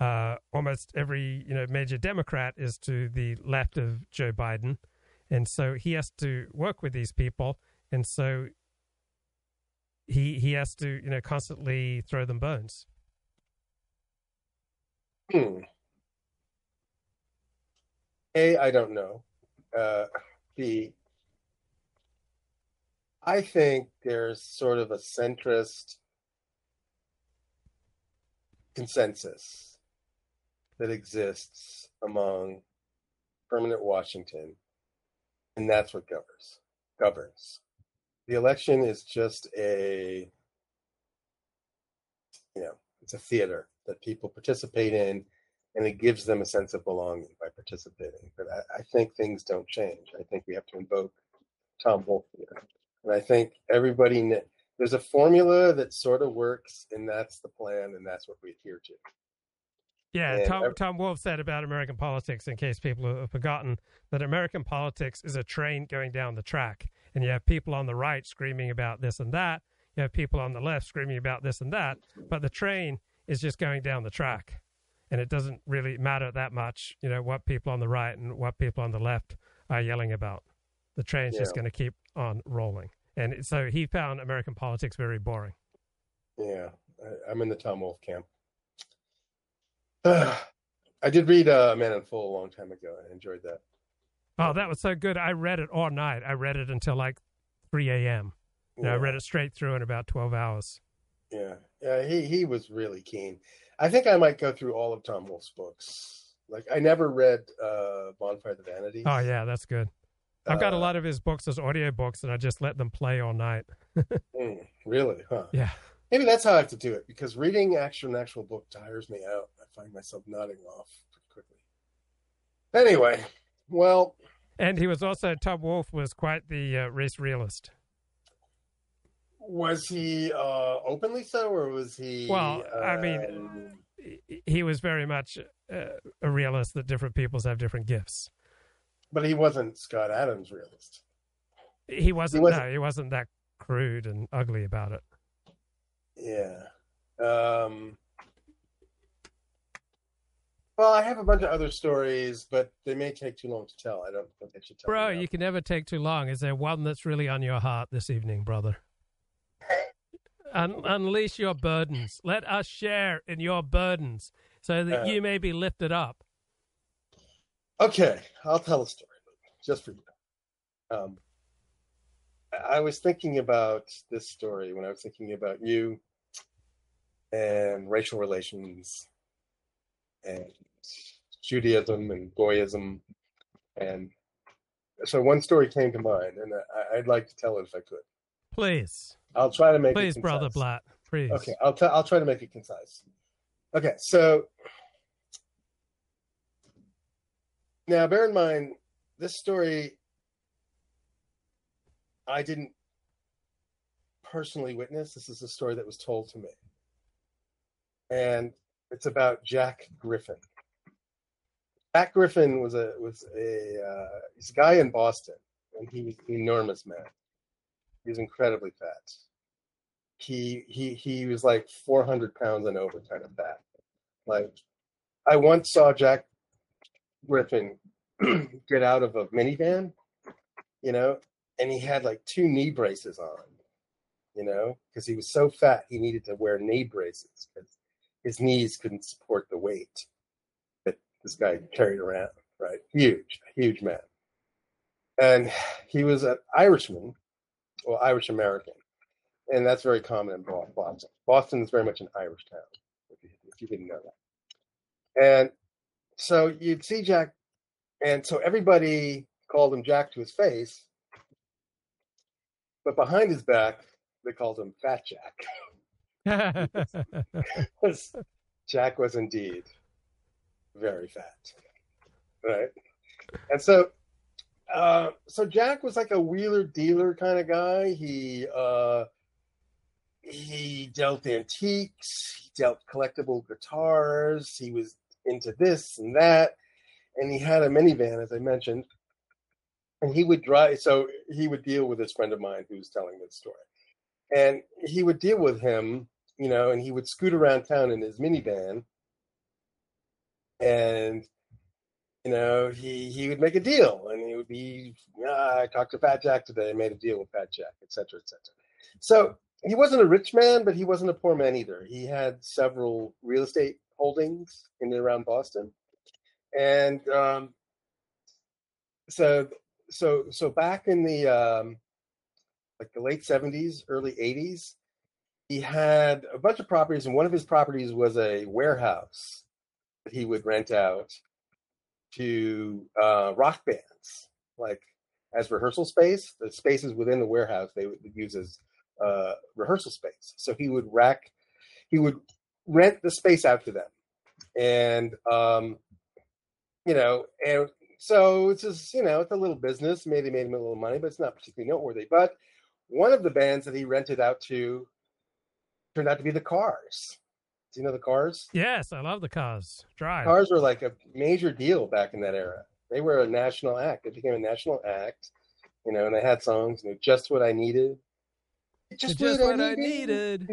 Uh, almost every you know major Democrat is to the left of Joe Biden, and so he has to work with these people, and so he he has to you know constantly throw them bones. Hmm. A, I don't know. Uh, B, I think there's sort of a centrist consensus that exists among permanent Washington, and that's what governs. Governs. The election is just a, you know, it's a theater that people participate in, and it gives them a sense of belonging by participating. But I, I think things don't change. I think we have to invoke Tom Wolfe here, and I think everybody kn- there's a formula that sort of works, and that's the plan, and that's what we adhere to. Yeah, And Tom, Tom Wolfe said about American politics, in case people have forgotten, that American politics is a train going down the track. And you have people on the right screaming about this and that. You have people on the left screaming about this and that. But the train is just going down the track. And it doesn't really matter that much, you know, what people on the right and what people on the left are yelling about. The train's just going to keep on rolling. And so he found American politics very boring. Yeah, I, I'm in the Tom Wolfe camp. I did read uh, Man in Full a long time ago. I enjoyed that. Oh, that was so good. I read it all night. I read it until like 3 a.m. Know, I read it straight through in about 12 hours. Yeah, yeah, he he was really keen. I think I might go through all of Tom Wolfe's books. Like I never read uh, Bonfire of the Vanities. Oh, yeah, that's good. I've got a Uh, lot of his books as audiobooks, and I just let them play all night. Mm, really? Huh? Yeah. Maybe that's how I have to do it because reading actual an actual book tires me out. I find myself nodding off pretty quickly. Anyway, well, And he was also, Tom Wolfe was quite the uh, race realist. Was he uh, openly so, or was he? Well, I mean, He- He was very much uh, a realist that different peoples have different gifts. but he wasn't Scott Adams realist. He wasn't, wasn't- no, he wasn't that crude and ugly about it. Yeah. Um, Well, I have a bunch of other stories, but they may take too long to tell. I don't think I should tell. Bro, you can never take too long. Is there one that's really on your heart this evening, brother? Un- unleash your burdens. Let us share in your burdens so that Uh, you may be lifted up. Okay, I'll tell a story just for you. Um, I was thinking about this story when I was thinking about you and racial relations and Judaism and Goyism. And so one story came to mind, and I, I'd like to tell it if I could. Please. I'll try to make Please, it brother. Blatt. Please. Okay, I'll t- I'll try to make it concise. Okay, so now bear in mind this story I didn't personally witness. This is a story that was told to me, and it's about Jack Griffin. Jack Griffin was a was a uh, he's a guy in Boston, and he was an enormous man. He was incredibly fat he he he was like 400 pounds and over kind of fat like i once saw jack griffin get out of a minivan you know and he had like two knee braces on you know because he was so fat he needed to wear knee braces because his knees couldn't support the weight that this guy carried around right? Huge huge man. And he was an irishman well irish american and that's very common in Boston. Boston is very much an Irish town, if you, if you didn't know that. And so you'd see Jack, and so everybody called him Jack to his face, but behind his back, they called him Fat Jack. 'Cause Jack was indeed very fat, right? And so uh, so Jack was like a wheeler dealer kind of guy. He uh, he dealt antiques, he dealt collectible guitars, he was into this and that, and he had a minivan, as I mentioned. And he would drive, so he would deal with this friend of mine who's telling this story. And he would deal with him, you know, and he would scoot around town in his minivan. And, you know, he, he would make a deal and he would be, ah, I talked to Fat Jack today, I made a deal with Fat Jack, et cetera, et cetera. So he wasn't a rich man, but he wasn't a poor man either. He had several real estate holdings in and around Boston, and um, so so so back in the um, like the late seventies, early eighties, he had a bunch of properties, and one of his properties was a warehouse that he would rent out to uh, rock bands, like as rehearsal space. The spaces within the warehouse they would use as uh, rehearsal space. So he would rack, he would rent the space out to them, and um, you know, and so it's just you know, it's a little business. Maybe made him a little money, but it's not particularly noteworthy. But one of the bands that he rented out to turned out to be the Cars. Do you know the Cars? Yes, I love the cars. Drive. Cars were like a major deal back in that era. They were a national act. It became a national act, you know, and they had songs, you know, just what I needed. Just, what I needed.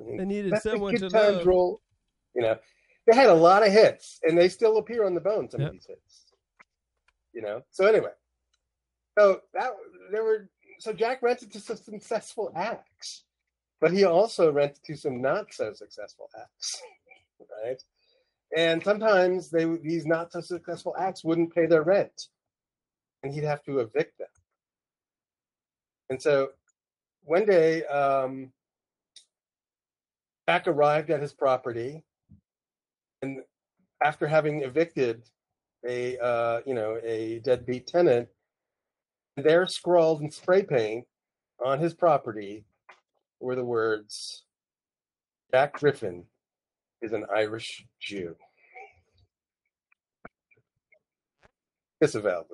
I needed the someone to love. roll. You know, they had a lot of hits, and they still appear on the bone. Some Yep. of these hits. You know. So anyway, so that there were so Jack rented to some successful acts, but he also rented to some not so successful acts, right? And sometimes they these not so successful acts wouldn't pay their rent, and he'd have to evict them. And so one day, um, Jack arrived at his property, and after having evicted a uh, you know a deadbeat tenant, there scrawled in spray paint on his property were the words, "Jack Griffin is an Irish Jew." Disavowed.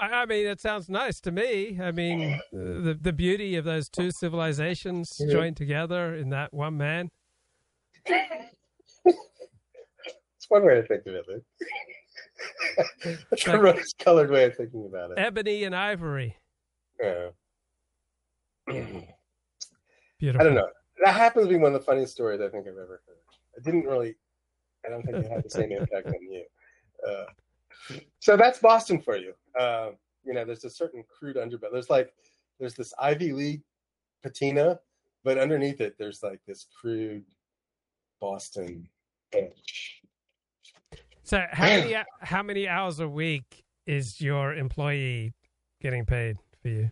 I, I mean, it sounds nice to me. I mean, the the beauty of those two civilizations Yeah. joined together in that one man. It's one way of thinking of it. That's a rose-colored way of thinking about it. Ebony and ivory. Yeah. Beautiful. I don't know. That happens to be one of the funniest stories I think I've ever heard. I didn't really I don't think it had the same impact on you. Uh, so that's Boston for you. Uh, you know, there's a certain crude underbelly. There's like there's this Ivy League patina, but underneath it, there's like this crude Boston edge. So how many how many hours a week is your employee getting paid for you?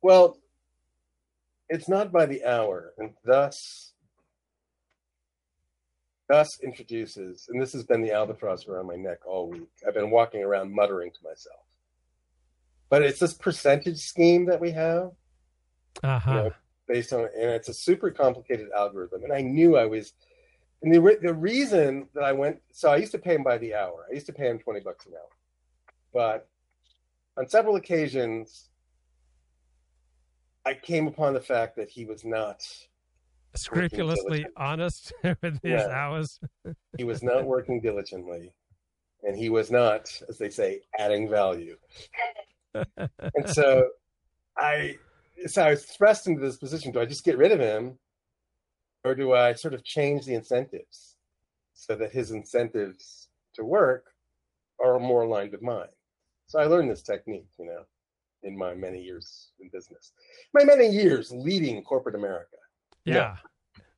Well, it's not by the hour, and thus thus introduces, and this has been the albatross around my neck all week. I've been walking around muttering to myself. But it's this percentage scheme that we have, uh-huh. you know, based on, and it's a super complicated algorithm. And I knew I was, and the the reason that I went, so I used to pay him by the hour. I used to pay him twenty bucks an hour, but on several occasions, I came upon the fact that he was not scrupulously honest with his yeah. hours. he was not working diligently, and he was not, as they say, adding value. and so I, so I was thrust into this position. Do I just get rid of him, or do I sort of change the incentives so that his incentives to work are more aligned with mine? So I learned this technique, you know, in my many years in business, my many years leading corporate America. Yeah.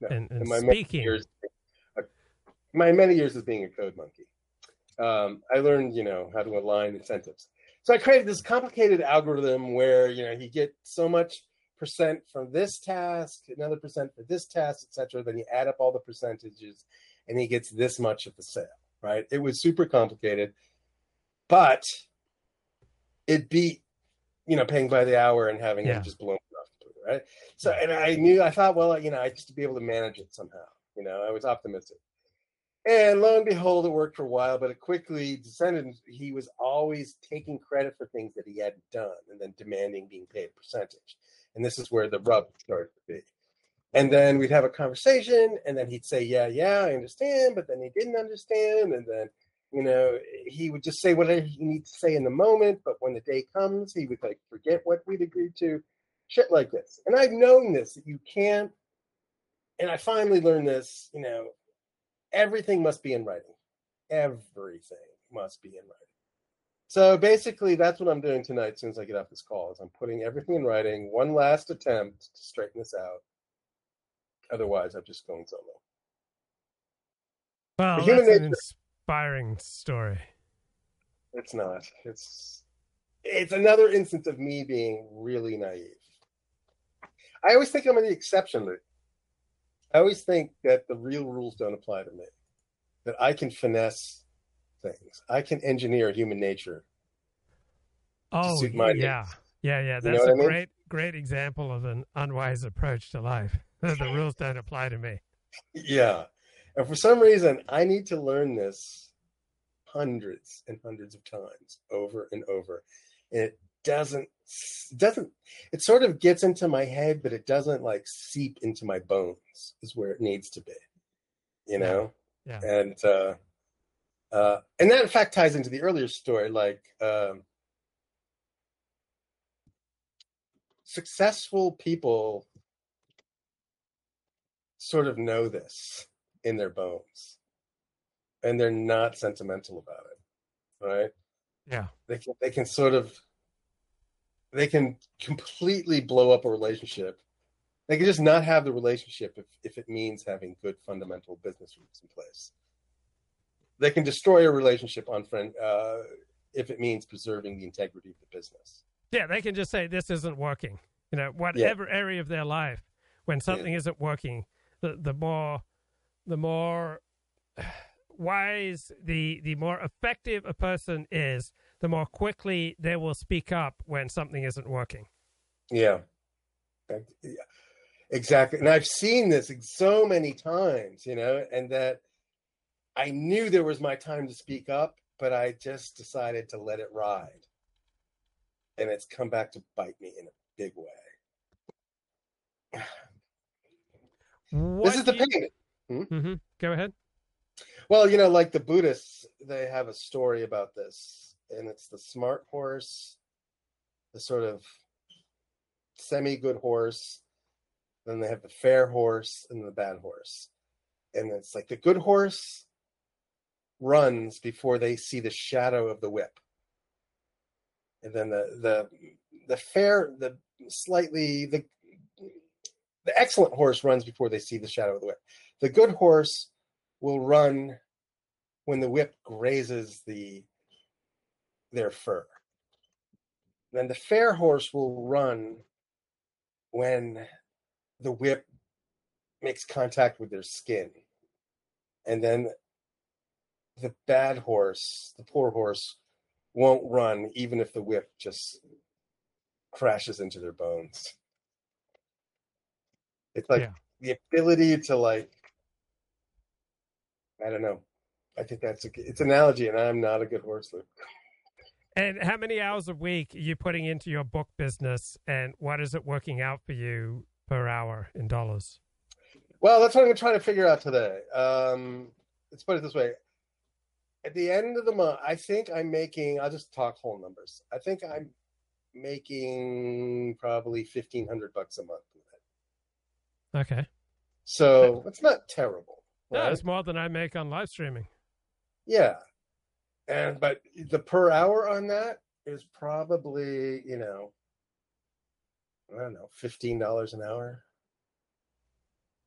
No, and, and my speaking, many years, my many years as being a code monkey, um, I learned, you know, how to align incentives. So I created this complicated algorithm where, you know, you get so much percent from this task, another percent for this task, etc. Then you add up all the percentages, and he gets this much of the sale. Right? It was super complicated, but it beat, you know, paying by the hour and having Yeah. it just blown off right? So, and I knew, I thought, well, you know, I just to be able to manage it somehow. You know, I was optimistic. And lo and behold, it worked for a while, but it quickly descended. He was always taking credit for things that he hadn't done and then demanding being paid a percentage. And this is where the rub started to be. And then we'd have a conversation, and then he'd say, Yeah, yeah, I understand. But then he didn't understand. And then, you know, he would just say whatever he needs to say in the moment. But when the day comes, he would like forget what we'd agreed to shit like this. And I've known this that you can't, and I finally learned this, you know, everything must be in writing. Everything must be in writing. So basically, that's what I'm doing tonight. As soon as I get off this call, is I'm putting everything in writing. One last attempt to straighten this out. Otherwise, I'm just going solo. that's human an nature- inspiring story. It's not. It's it's another instance of me being really naive. I always think I'm the exception. I always think that the real rules don't apply to me. That I can finesse things. I can engineer human nature. Oh, yeah, needs. yeah, yeah. You That's know a mean? great, great example of an unwise approach to life. the rules don't apply to me. Yeah. And for some reason, I need to learn this hundreds and hundreds of times over and over. And it doesn't it doesn't it sort of gets into my head, but it doesn't like seep into my bones is where it needs to be. You know? Yeah. And uh uh and that in fact ties into the earlier story, like um successful people sort of know this in their bones and they're not sentimental about it right? Yeah. they can they can sort of they can completely blow up a relationship. They can just not have the relationship if, if it means having good fundamental business rules in place. They can destroy a relationship on friend uh, if it means preserving the integrity of the business. Yeah, they can just say this isn't working. You know, whatever area of their life, when something isn't working, the the more the more wise the the more effective a person is, the more quickly they will speak up when something isn't working. Yeah. Exactly. And I've seen this so many times, you know, and that I knew there was my time to speak up, but I just decided to let it ride. And it's come back to bite me in a big way. this is the pain. Hmm Go ahead. Well, you know, like the Buddhists, they have a story about this, and it's the smart horse, the sort of semi good horse, then they have the fair horse and the bad horse. And it's like the good horse runs before they see the shadow of the whip. And then the the the fair the slightly the the excellent horse runs before they see the shadow of the whip. The good horse will run when the whip grazes the their fur. Then the fair horse will run when the whip makes contact with their skin. And then the bad horse, the poor horse, won't run even if the whip just crashes into their bones. It's like Yeah. the ability to like I don't know. I think that's a it's an analogy, and I'm not a good horse Luke. And how many hours a week are you putting into your book business, and what is it working out for you per hour in dollars? Well, that's what I'm trying to to figure out today. Um, let's put it this way: at the end of the month, I think I'm making. I'll just talk whole numbers. I think I'm making probably fifteen hundred bucks a month. Okay. So it's not terrible. Right? it's more than I make on live streaming. Yeah. And but the per hour on that is probably, you know, I don't know, fifteen dollars an hour.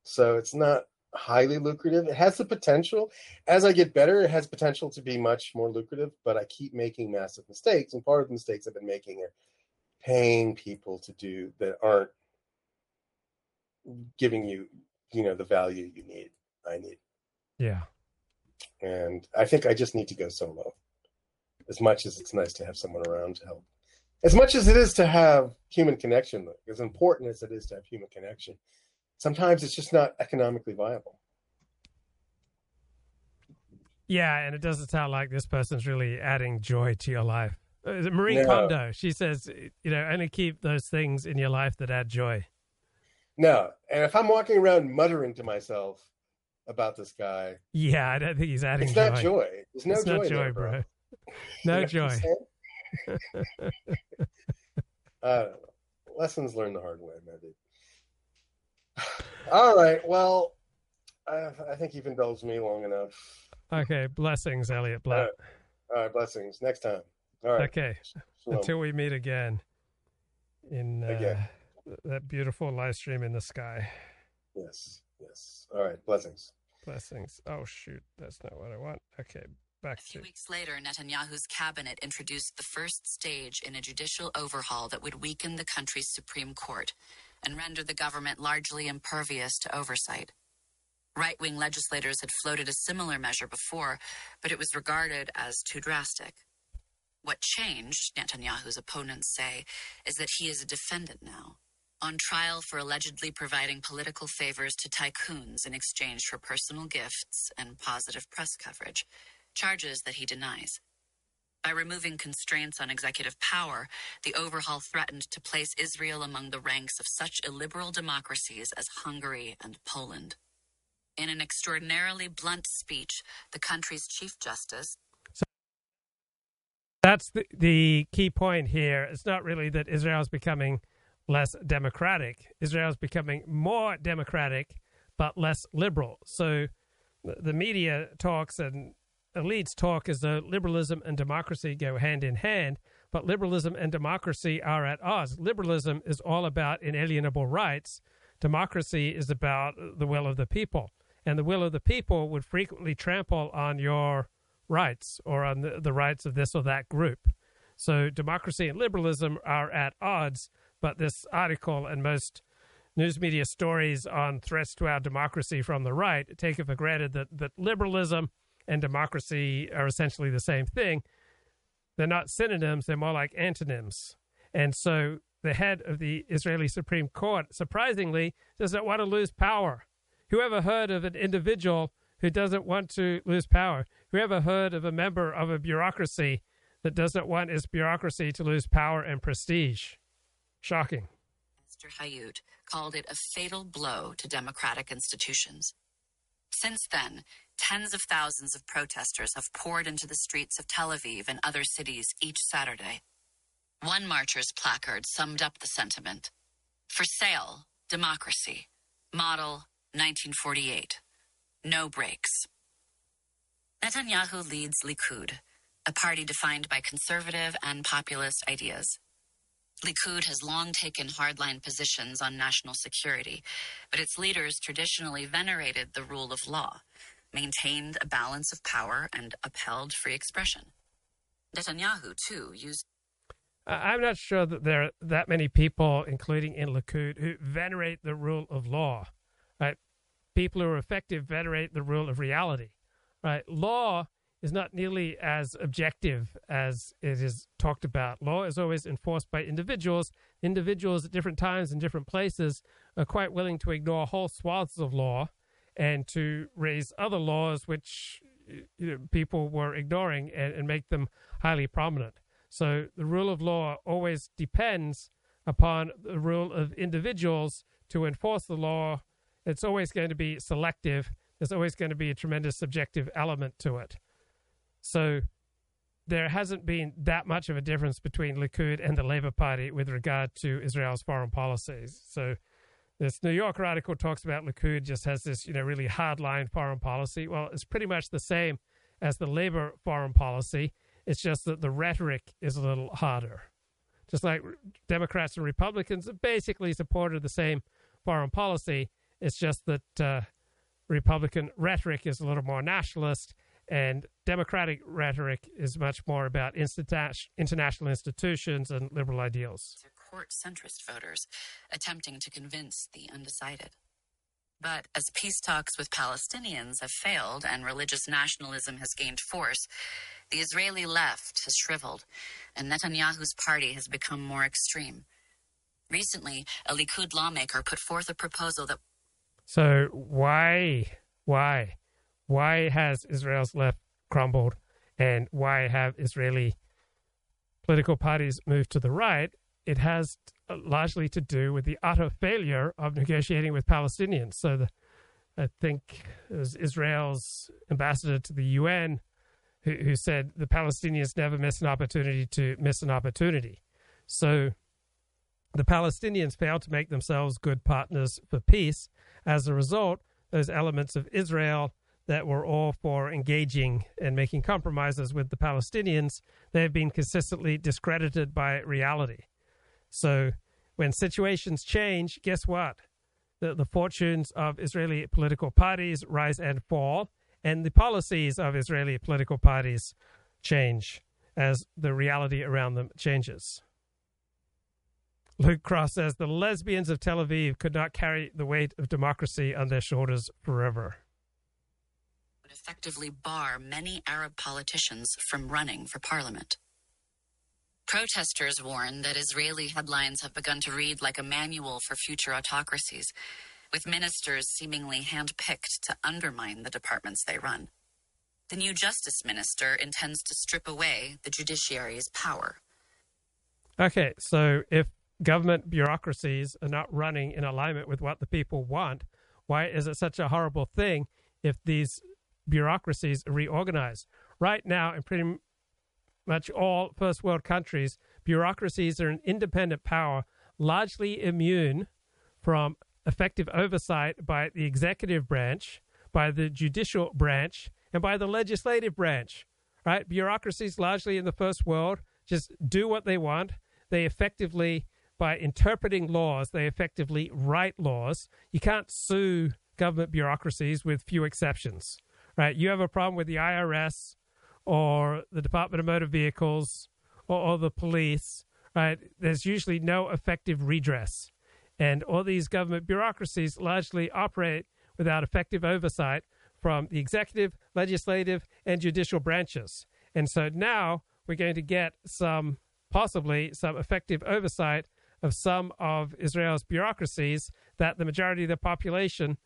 So it's not highly lucrative. It has the potential. As I get better, it has potential to be much more lucrative, but I keep making massive mistakes. And part of the mistakes I've been making are paying people to do that aren't giving you, you know, the value you need. I need. Yeah. And I think I just need to go solo. As much as it's nice to have someone around to help. As much as it is to have human connection, as important as it is to have human connection, sometimes it's just not economically viable. Yeah, and it doesn't sound like this person's really adding joy to your life. Uh, Marie No. Kondo, she says, you know, only keep those things in your life that add joy. No. And if I'm walking around muttering to myself about this guy, Yeah, I don't think he's adding it's joy. not joy. There's no it's joy, not joy, there, bro. bro. No joy. saying? I don't know. Lessons learned the hard way, maybe. All right. Well, I, I think you've indulged me long enough. Okay, blessings, Elliot All Black. right. All right. Blessings. Next time. All right. Okay, Shalom. until we meet again in uh, Again. that beautiful live stream in the sky. Yes. Yes. All right. Blessings. Blessings. Oh, shoot. That's not what I want. Okay, back to. Two weeks later, Netanyahu's cabinet introduced the first stage in a judicial overhaul that would weaken the country's Supreme Court and render the government largely impervious to oversight. Right wing legislators had floated a similar measure before, but it was regarded as too drastic. What changed, Netanyahu's opponents say, is that he is a defendant now, on trial for allegedly providing political favors to tycoons in exchange for personal gifts and positive press coverage, charges that he denies. By removing constraints on executive power, the overhaul threatened to place Israel among the ranks of such illiberal democracies as Hungary and Poland. In an extraordinarily blunt speech, the country's Chief Justice, That's the, the key point here. It's not really that Israel is becoming less democratic. Israel is becoming more democratic, but less liberal. So the, media talks and elites talk as though liberalism and democracy go hand in hand, but liberalism and democracy are at odds. Liberalism is all about inalienable rights. Democracy is about the will of the people. And the will of the people would frequently trample on your rights or on the, the rights of this or that group. So democracy and liberalism are at odds, but this article and most news media stories on threats to our democracy from the right take it for granted that, that liberalism and democracy are essentially the same thing. They're not synonyms, they're more like antonyms. And so the head of the Israeli Supreme Court, surprisingly, does not want to lose power. Whoever heard of an individual who doesn't want to lose power? Whoever heard of a member of a bureaucracy that doesn't want its bureaucracy to lose power and prestige? Shocking. Mr. Hayut, called it a fatal blow to democratic institutions. Since then, tens of thousands of protesters have poured into the streets of Tel Aviv and other cities each Saturday. One marcher's placard summed up the sentiment For sale, democracy. Model 1948. No breaks. Netanyahu leads Likud, a party defined by conservative and populist ideas. Likud has long taken hardline positions on national security, but its leaders traditionally venerated the rule of law, maintained a balance of power, and upheld free expression. Netanyahu, too, used. I'm not sure that there are that many people, including in Likud, who venerate the rule of law. Right? People who are effective venerate the rule of reality. Right? Law is not nearly as objective as it is talked about. Law is always enforced by individuals. Individuals at different times and different places are quite willing to ignore whole swaths of law and to raise other laws which you know, people were ignoring and, and make them highly prominent. So the rule of law always depends upon the rule of individuals to enforce the law. It's always going to be selective. There's always going to be a tremendous subjective element to it. So there hasn't been that much of a difference between Likud and the Labour Party with regard to Israel's foreign policies. So this New Yorker article talks about Likud just has this, you know, really hardline foreign policy. Well, it's pretty much the same as the Labour foreign policy. It's just that the rhetoric is a little harder. Just like Democrats and Republicans have basically supported the same foreign policy. It's just that uh, Republican rhetoric is a little more nationalist and democratic rhetoric is much more about international institutions and liberal ideals. Court centrist voters attempting to convince the undecided. But as peace talks with Palestinians have failed and religious nationalism has gained force, the Israeli left has shriveled, and Netanyahu's party has become more extreme. Recently, a Likud lawmaker put forth a proposal that. So, why? Why? Why has Israel's left crumbled and why have Israeli political parties moved to the right? It has uh, largely to do with the utter failure of negotiating with Palestinians. So, the, I think it was Israel's ambassador to the UN who, who said the Palestinians never miss an opportunity to miss an opportunity. So, the Palestinians failed to make themselves good partners for peace. As a result, those elements of Israel that were all for engaging and making compromises with the Palestinians, they have been consistently discredited by reality. So when situations change, guess what? The, the fortunes of Israeli political parties rise and fall, and the policies of Israeli political parties change as the reality around them changes. Luke Cross says the lesbians of Tel Aviv could not carry the weight of democracy on their shoulders forever effectively bar many Arab politicians from running for parliament. Protesters warn that Israeli headlines have begun to read like a manual for future autocracies, with ministers seemingly handpicked to undermine the departments they run. The new justice minister intends to strip away the judiciary's power. Okay, so if government bureaucracies are not running in alignment with what the people want, why is it such a horrible thing if these bureaucracies reorganize. Right now, in pretty much all first world countries, bureaucracies are an independent power, largely immune from effective oversight by the executive branch, by the judicial branch, and by the legislative branch. Right? Bureaucracies, largely in the first world, just do what they want. They effectively, by interpreting laws, they effectively write laws. You can't sue government bureaucracies with few exceptions right? You have a problem with the IRS or the Department of Motor Vehicles or, or the police, right? There's usually no effective redress. And all these government bureaucracies largely operate without effective oversight from the executive, legislative, and judicial branches. And so now we're going to get some, possibly, some effective oversight of some of Israel's bureaucracies that the majority of the population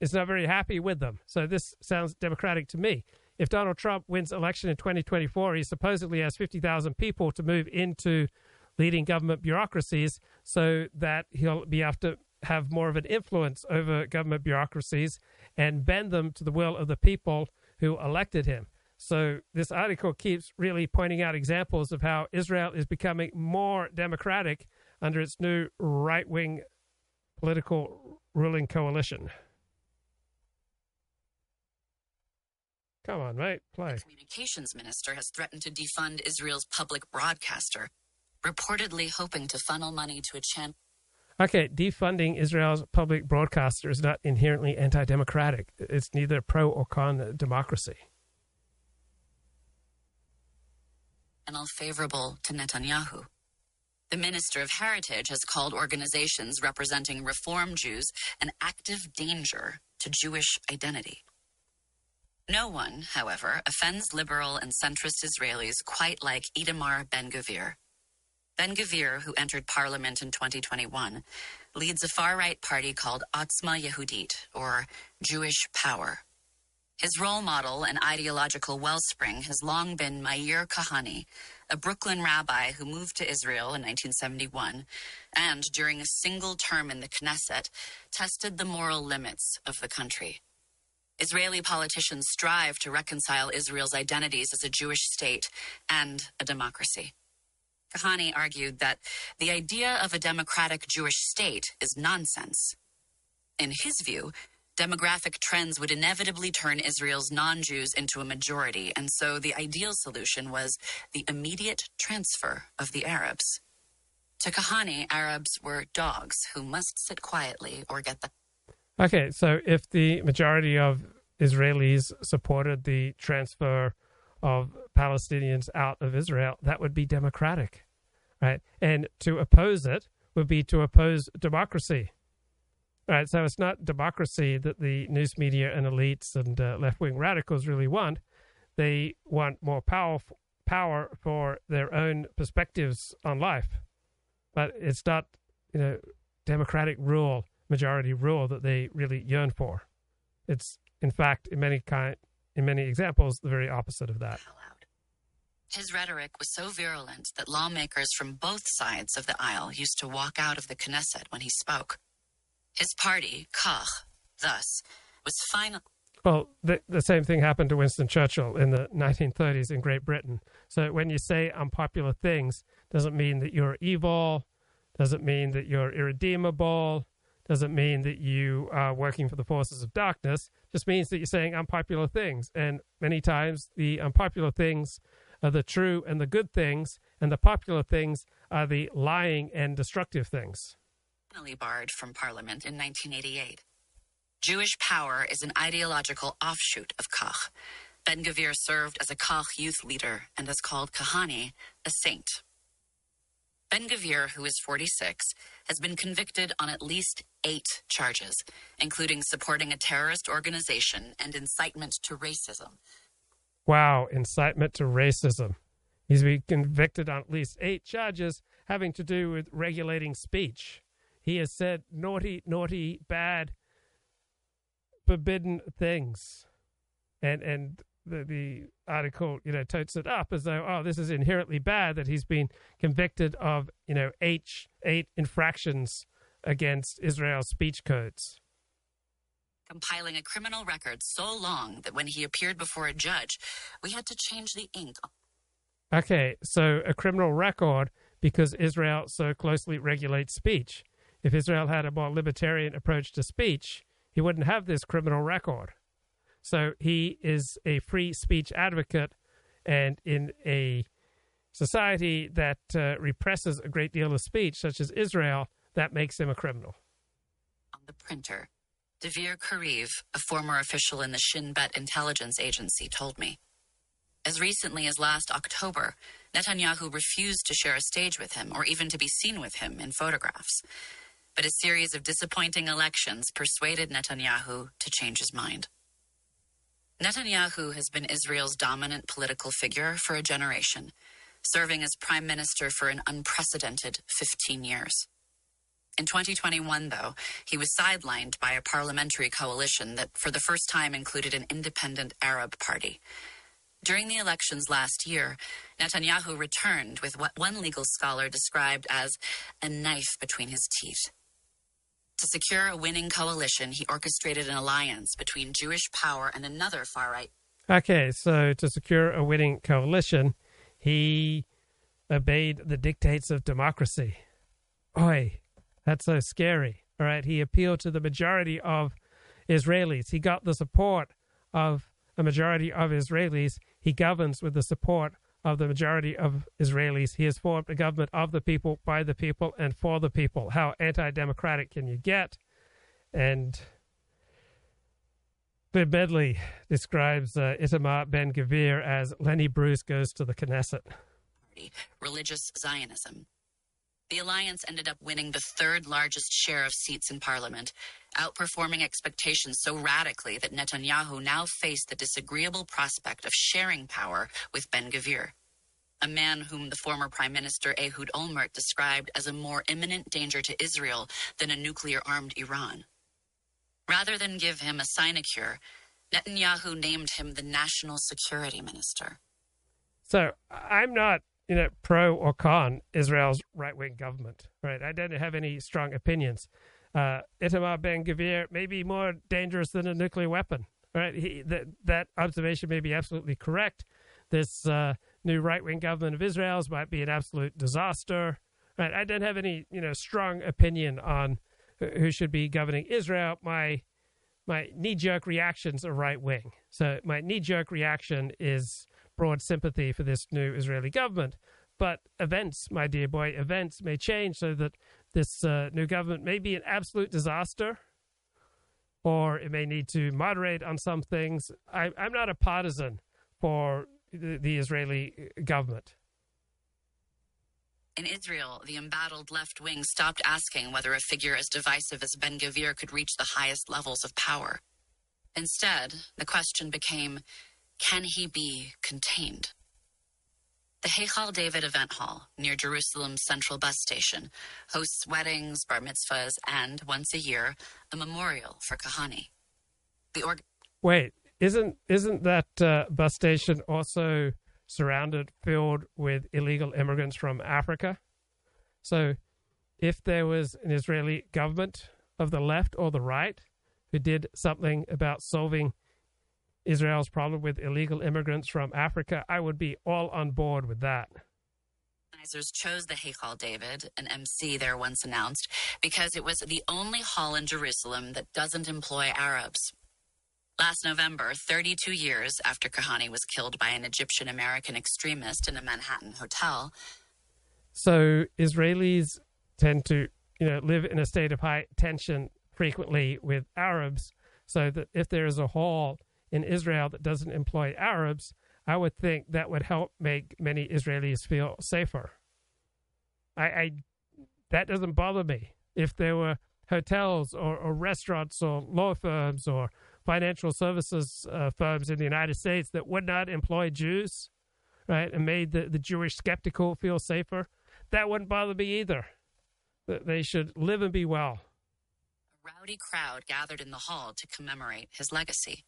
is not very happy with them. So this sounds democratic to me. If Donald Trump wins election in 2024, he supposedly has 50,000 people to move into leading government bureaucracies so that he'll be able to have more of an influence over government bureaucracies and bend them to the will of the people who elected him. So this article keeps really pointing out examples of how Israel is becoming more democratic under its new right wing political ruling coalition. Come on, mate, play. The communications minister has threatened to defund Israel's public broadcaster, reportedly hoping to funnel money to a channel. Okay, defunding Israel's public broadcaster is not inherently anti democratic. It's neither pro or con democracy. channel favorable to Netanyahu. The Minister of Heritage has called organizations representing Reform Jews an active danger to Jewish identity. No one, however, offends liberal and centrist Israelis quite like Itamar Ben Gvir. Ben Gvir, who entered parliament in 2021, leads a far right party called Otzma Yehudit, or Jewish Power. His role model and ideological wellspring has long been Meir Kahane, a Brooklyn rabbi who moved to Israel in 1971 and, during a single term in the Knesset, tested the moral limits of the country. Israeli politicians strive to reconcile Israel's identities as a Jewish state and a democracy. Kahane argued that the idea of a democratic Jewish state is nonsense. In his view, demographic trends would inevitably turn Israel's non Jews into a majority, and so the ideal solution was the immediate transfer of the Arabs. To Kahane, Arabs were dogs who must sit quietly or get the. Okay, so if the majority of Israelis supported the transfer of Palestinians out of Israel, that would be democratic, right? And to oppose it would be to oppose democracy. Right, so it's not democracy that the news media and elites and uh, left wing radicals really want. They want more power, power for their own perspectives on life, but it's not, you know, democratic rule, majority rule that they really yearn for. It's, in fact, in many kind, in many examples, the very opposite of that. His rhetoric was so virulent that lawmakers from both sides of the aisle used to walk out of the Knesset when he spoke. His party, Kach, thus, was final. Well, the, the same thing happened to Winston Churchill in the 1930s in Great Britain. So when you say unpopular things, doesn't mean that you're evil, doesn't mean that you're irredeemable, doesn't mean that you are working for the forces of darkness, just means that you're saying unpopular things. And many times the unpopular things are the true and the good things, and the popular things are the lying and destructive things Finally barred from Parliament in 1988. Jewish Power is an ideological offshoot of Kach. Ben Gvir served as a Kach youth leader and is called Kahane, a saint. Ben Gvir, who is 46, has been convicted on at least eight charges, including supporting a terrorist organization and incitement to racism. Wow, incitement to racism. He's been convicted on at least eight charges having to do with regulating speech. He has said naughty, naughty, bad, forbidden things. And and the, the article, you know, totes it up as though, oh, this is inherently bad that he's been convicted of, you know, H eight infractions against Israel's speech codes. Compiling a criminal record so long that when he appeared before a judge, we had to change the ink. Okay, so a criminal record because Israel so closely regulates speech. If Israel had a more libertarian approach to speech, he wouldn't have this criminal record. So he is a free speech advocate, and in a society that uh, represses a great deal of speech, such as Israel, that makes him a criminal. On the printer, Dvir Kariv, a former official in the Shin Bet intelligence agency, told me. As recently as last October, Netanyahu refused to share a stage with him or even to be seen with him in photographs but a series of disappointing elections persuaded Netanyahu to change his mind. Netanyahu has been Israel's dominant political figure for a generation, serving as prime minister for an unprecedented 15 years. In 2021, though, he was sidelined by a parliamentary coalition that for the first time included an independent Arab party. During the elections last year, Netanyahu returned with what one legal scholar described as a knife between his teeth. To secure a winning coalition, he orchestrated an alliance between Jewish power and another far right. Okay, so to secure a winning coalition, he obeyed the dictates of democracy. Oi, that's so scary. All right, he appealed to the majority of Israelis. He got the support of a majority of Israelis. He governs with the support of the majority of Israelis. He has formed a government of the people, by the people, and for the people. How anti democratic can you get? And Bib Medley describes uh, Itamar Ben Gvir as Lenny Bruce goes to the Knesset. Religious Zionism. The alliance ended up winning the third largest share of seats in parliament, outperforming expectations so radically that Netanyahu now faced the disagreeable prospect of sharing power with Ben Gvir, a man whom the former Prime Minister Ehud Olmert described as a more imminent danger to Israel than a nuclear armed Iran. Rather than give him a sinecure, Netanyahu named him the National Security Minister. So I'm not you know, pro or con Israel's right wing government, right? I don't have any strong opinions. Uh, Itamar Ben Gvir may be more dangerous than a nuclear weapon, right? He, that, that observation may be absolutely correct. This uh, new right wing government of Israel's might be an absolute disaster, right? I don't have any, you know, strong opinion on who should be governing Israel. My my knee jerk reactions are right wing. So my knee jerk reaction is broad sympathy for this new Israeli government. But events, my dear boy, events may change so that this uh, new government may be an absolute disaster, or it may need to moderate on some things. I, am not a partisan for the, the Israeli government. In Israel, the embattled left wing stopped asking whether a figure as divisive as Ben Gvir could reach the highest levels of power. Instead, the question became can he be contained? The Heichal David Event Hall near Jerusalem's central bus station hosts weddings, bar mitzvahs, and once a year, a memorial for Kahane. The org- Wait, isn't isn't that uh, bus station also surrounded, filled with illegal immigrants from Africa? So, if there was an Israeli government of the left or the right who did something about solving Israel's problem with illegal immigrants from Africa, I would be all on board with that. Organizers chose the Heichal David, an MC there once announced, because it was the only hall in Jerusalem that doesn't employ Arabs. Last November, 32 years after Kahane was killed by an Egyptian American extremist in a Manhattan hotel. So Israelis tend to, you know, live in a state of high tension frequently with Arabs, so that if there is a hall in Israel that doesn't employ Arabs, I would think that would help make many Israelis feel safer. I, I that doesn't bother me. If there were hotels or, or restaurants or law firms or financial services uh, firms in the United States that would not employ Jews, right, and made the, the Jewish skeptical feel safer, that wouldn't bother me either. That They should live and be well. A rowdy crowd gathered in the hall to commemorate his legacy.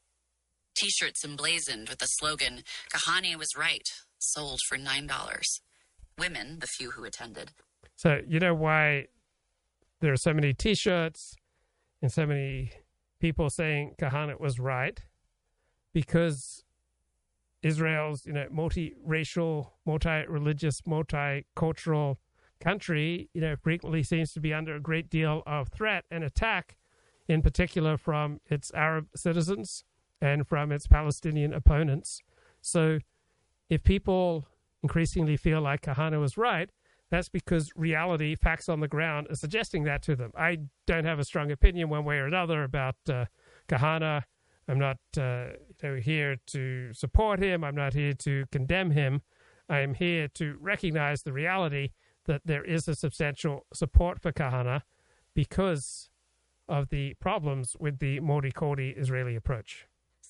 T shirts emblazoned with the slogan, Kahane was right, sold for $9. Women, the few who attended. So, you know why there are so many t shirts and so many people saying Kahane was right? Because Israel's, you know, multiracial, multi-religious, multicultural country, you know, frequently seems to be under a great deal of threat and attack, in particular from its Arab citizens and from its Palestinian opponents. So if people increasingly feel like Kahane was right, that's because reality, facts on the ground, are suggesting that to them. I don't have a strong opinion one way or another about uh, Kahane. I'm not uh, you know, here to support him. I'm not here to condemn him. I am here to recognize the reality that there is a substantial support for Kahane because of the problems with the multi-Cody Israeli approach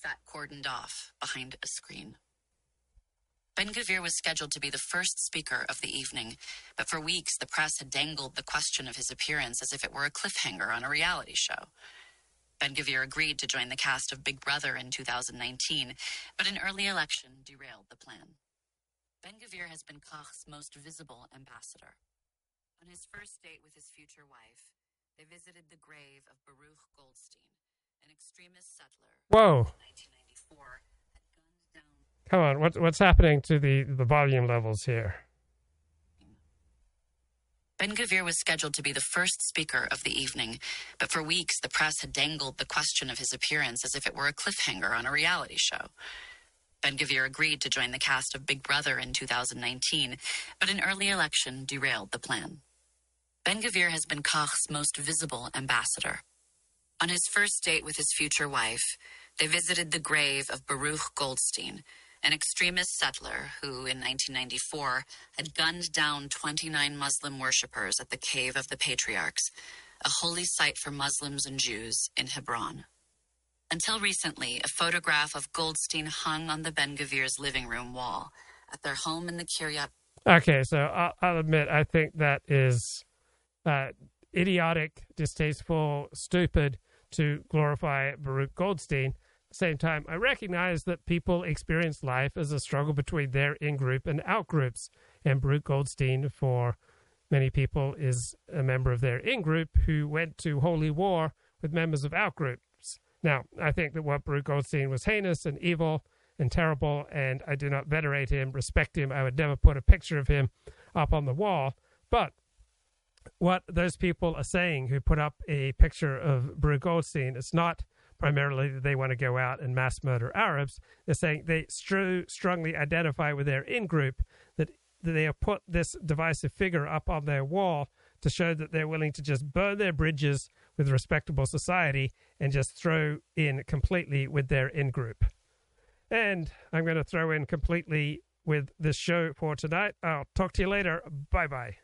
sat cordoned off behind a screen. Ben Gvir was scheduled to be the first speaker of the evening, but for weeks the press had dangled the question of his appearance as if it were a cliffhanger on a reality show. Ben Gvir agreed to join the cast of Big Brother in 2019, but an early election derailed the plan. Ben Gvir has been Kach's most visible ambassador. On his first date with his future wife, they visited the grave of Baruch Goldstein, an extremist settler. Whoa. Come on, what, what's happening to the, the volume levels here? Ben Gvir was scheduled to be the first speaker of the evening, but for weeks the press had dangled the question of his appearance as if it were a cliffhanger on a reality show. Ben Gvir agreed to join the cast of Big Brother in 2019, but an early election derailed the plan. Ben Gvir has been Kach's most visible ambassador. On his first date with his future wife, they visited the grave of Baruch Goldstein, an extremist settler who, in 1994, had gunned down 29 Muslim worshippers at the Cave of the Patriarchs, a holy site for Muslims and Jews in Hebron. Until recently, a photograph of Goldstein hung on the Ben Gvir's living room wall at their home in the Kiryat. Okay, so I'll, I'll admit, I think that is uh, idiotic, distasteful, stupid to glorify Baruch Goldstein At the same time, I recognize that people experience life as a struggle between their in group and out groups. And Baruch Goldstein, for many people, is a member of their in group who went to holy war with members of out groups. Now, I think that what Baruch Goldstein was heinous and evil and terrible, and I do not venerate him, respect him. I would never put a picture of him up on the wall. But what those people are saying who put up a picture of Baruch Goldstein, it's not primarily that they want to go out and mass murder Arabs. They're saying they str- strongly identify with their in group that, that they have put this divisive figure up on their wall to show that they're willing to just burn their bridges with respectable society and just throw in completely with their in group. And I'm going to throw in completely with this show for tonight. I'll talk to you later. Bye bye.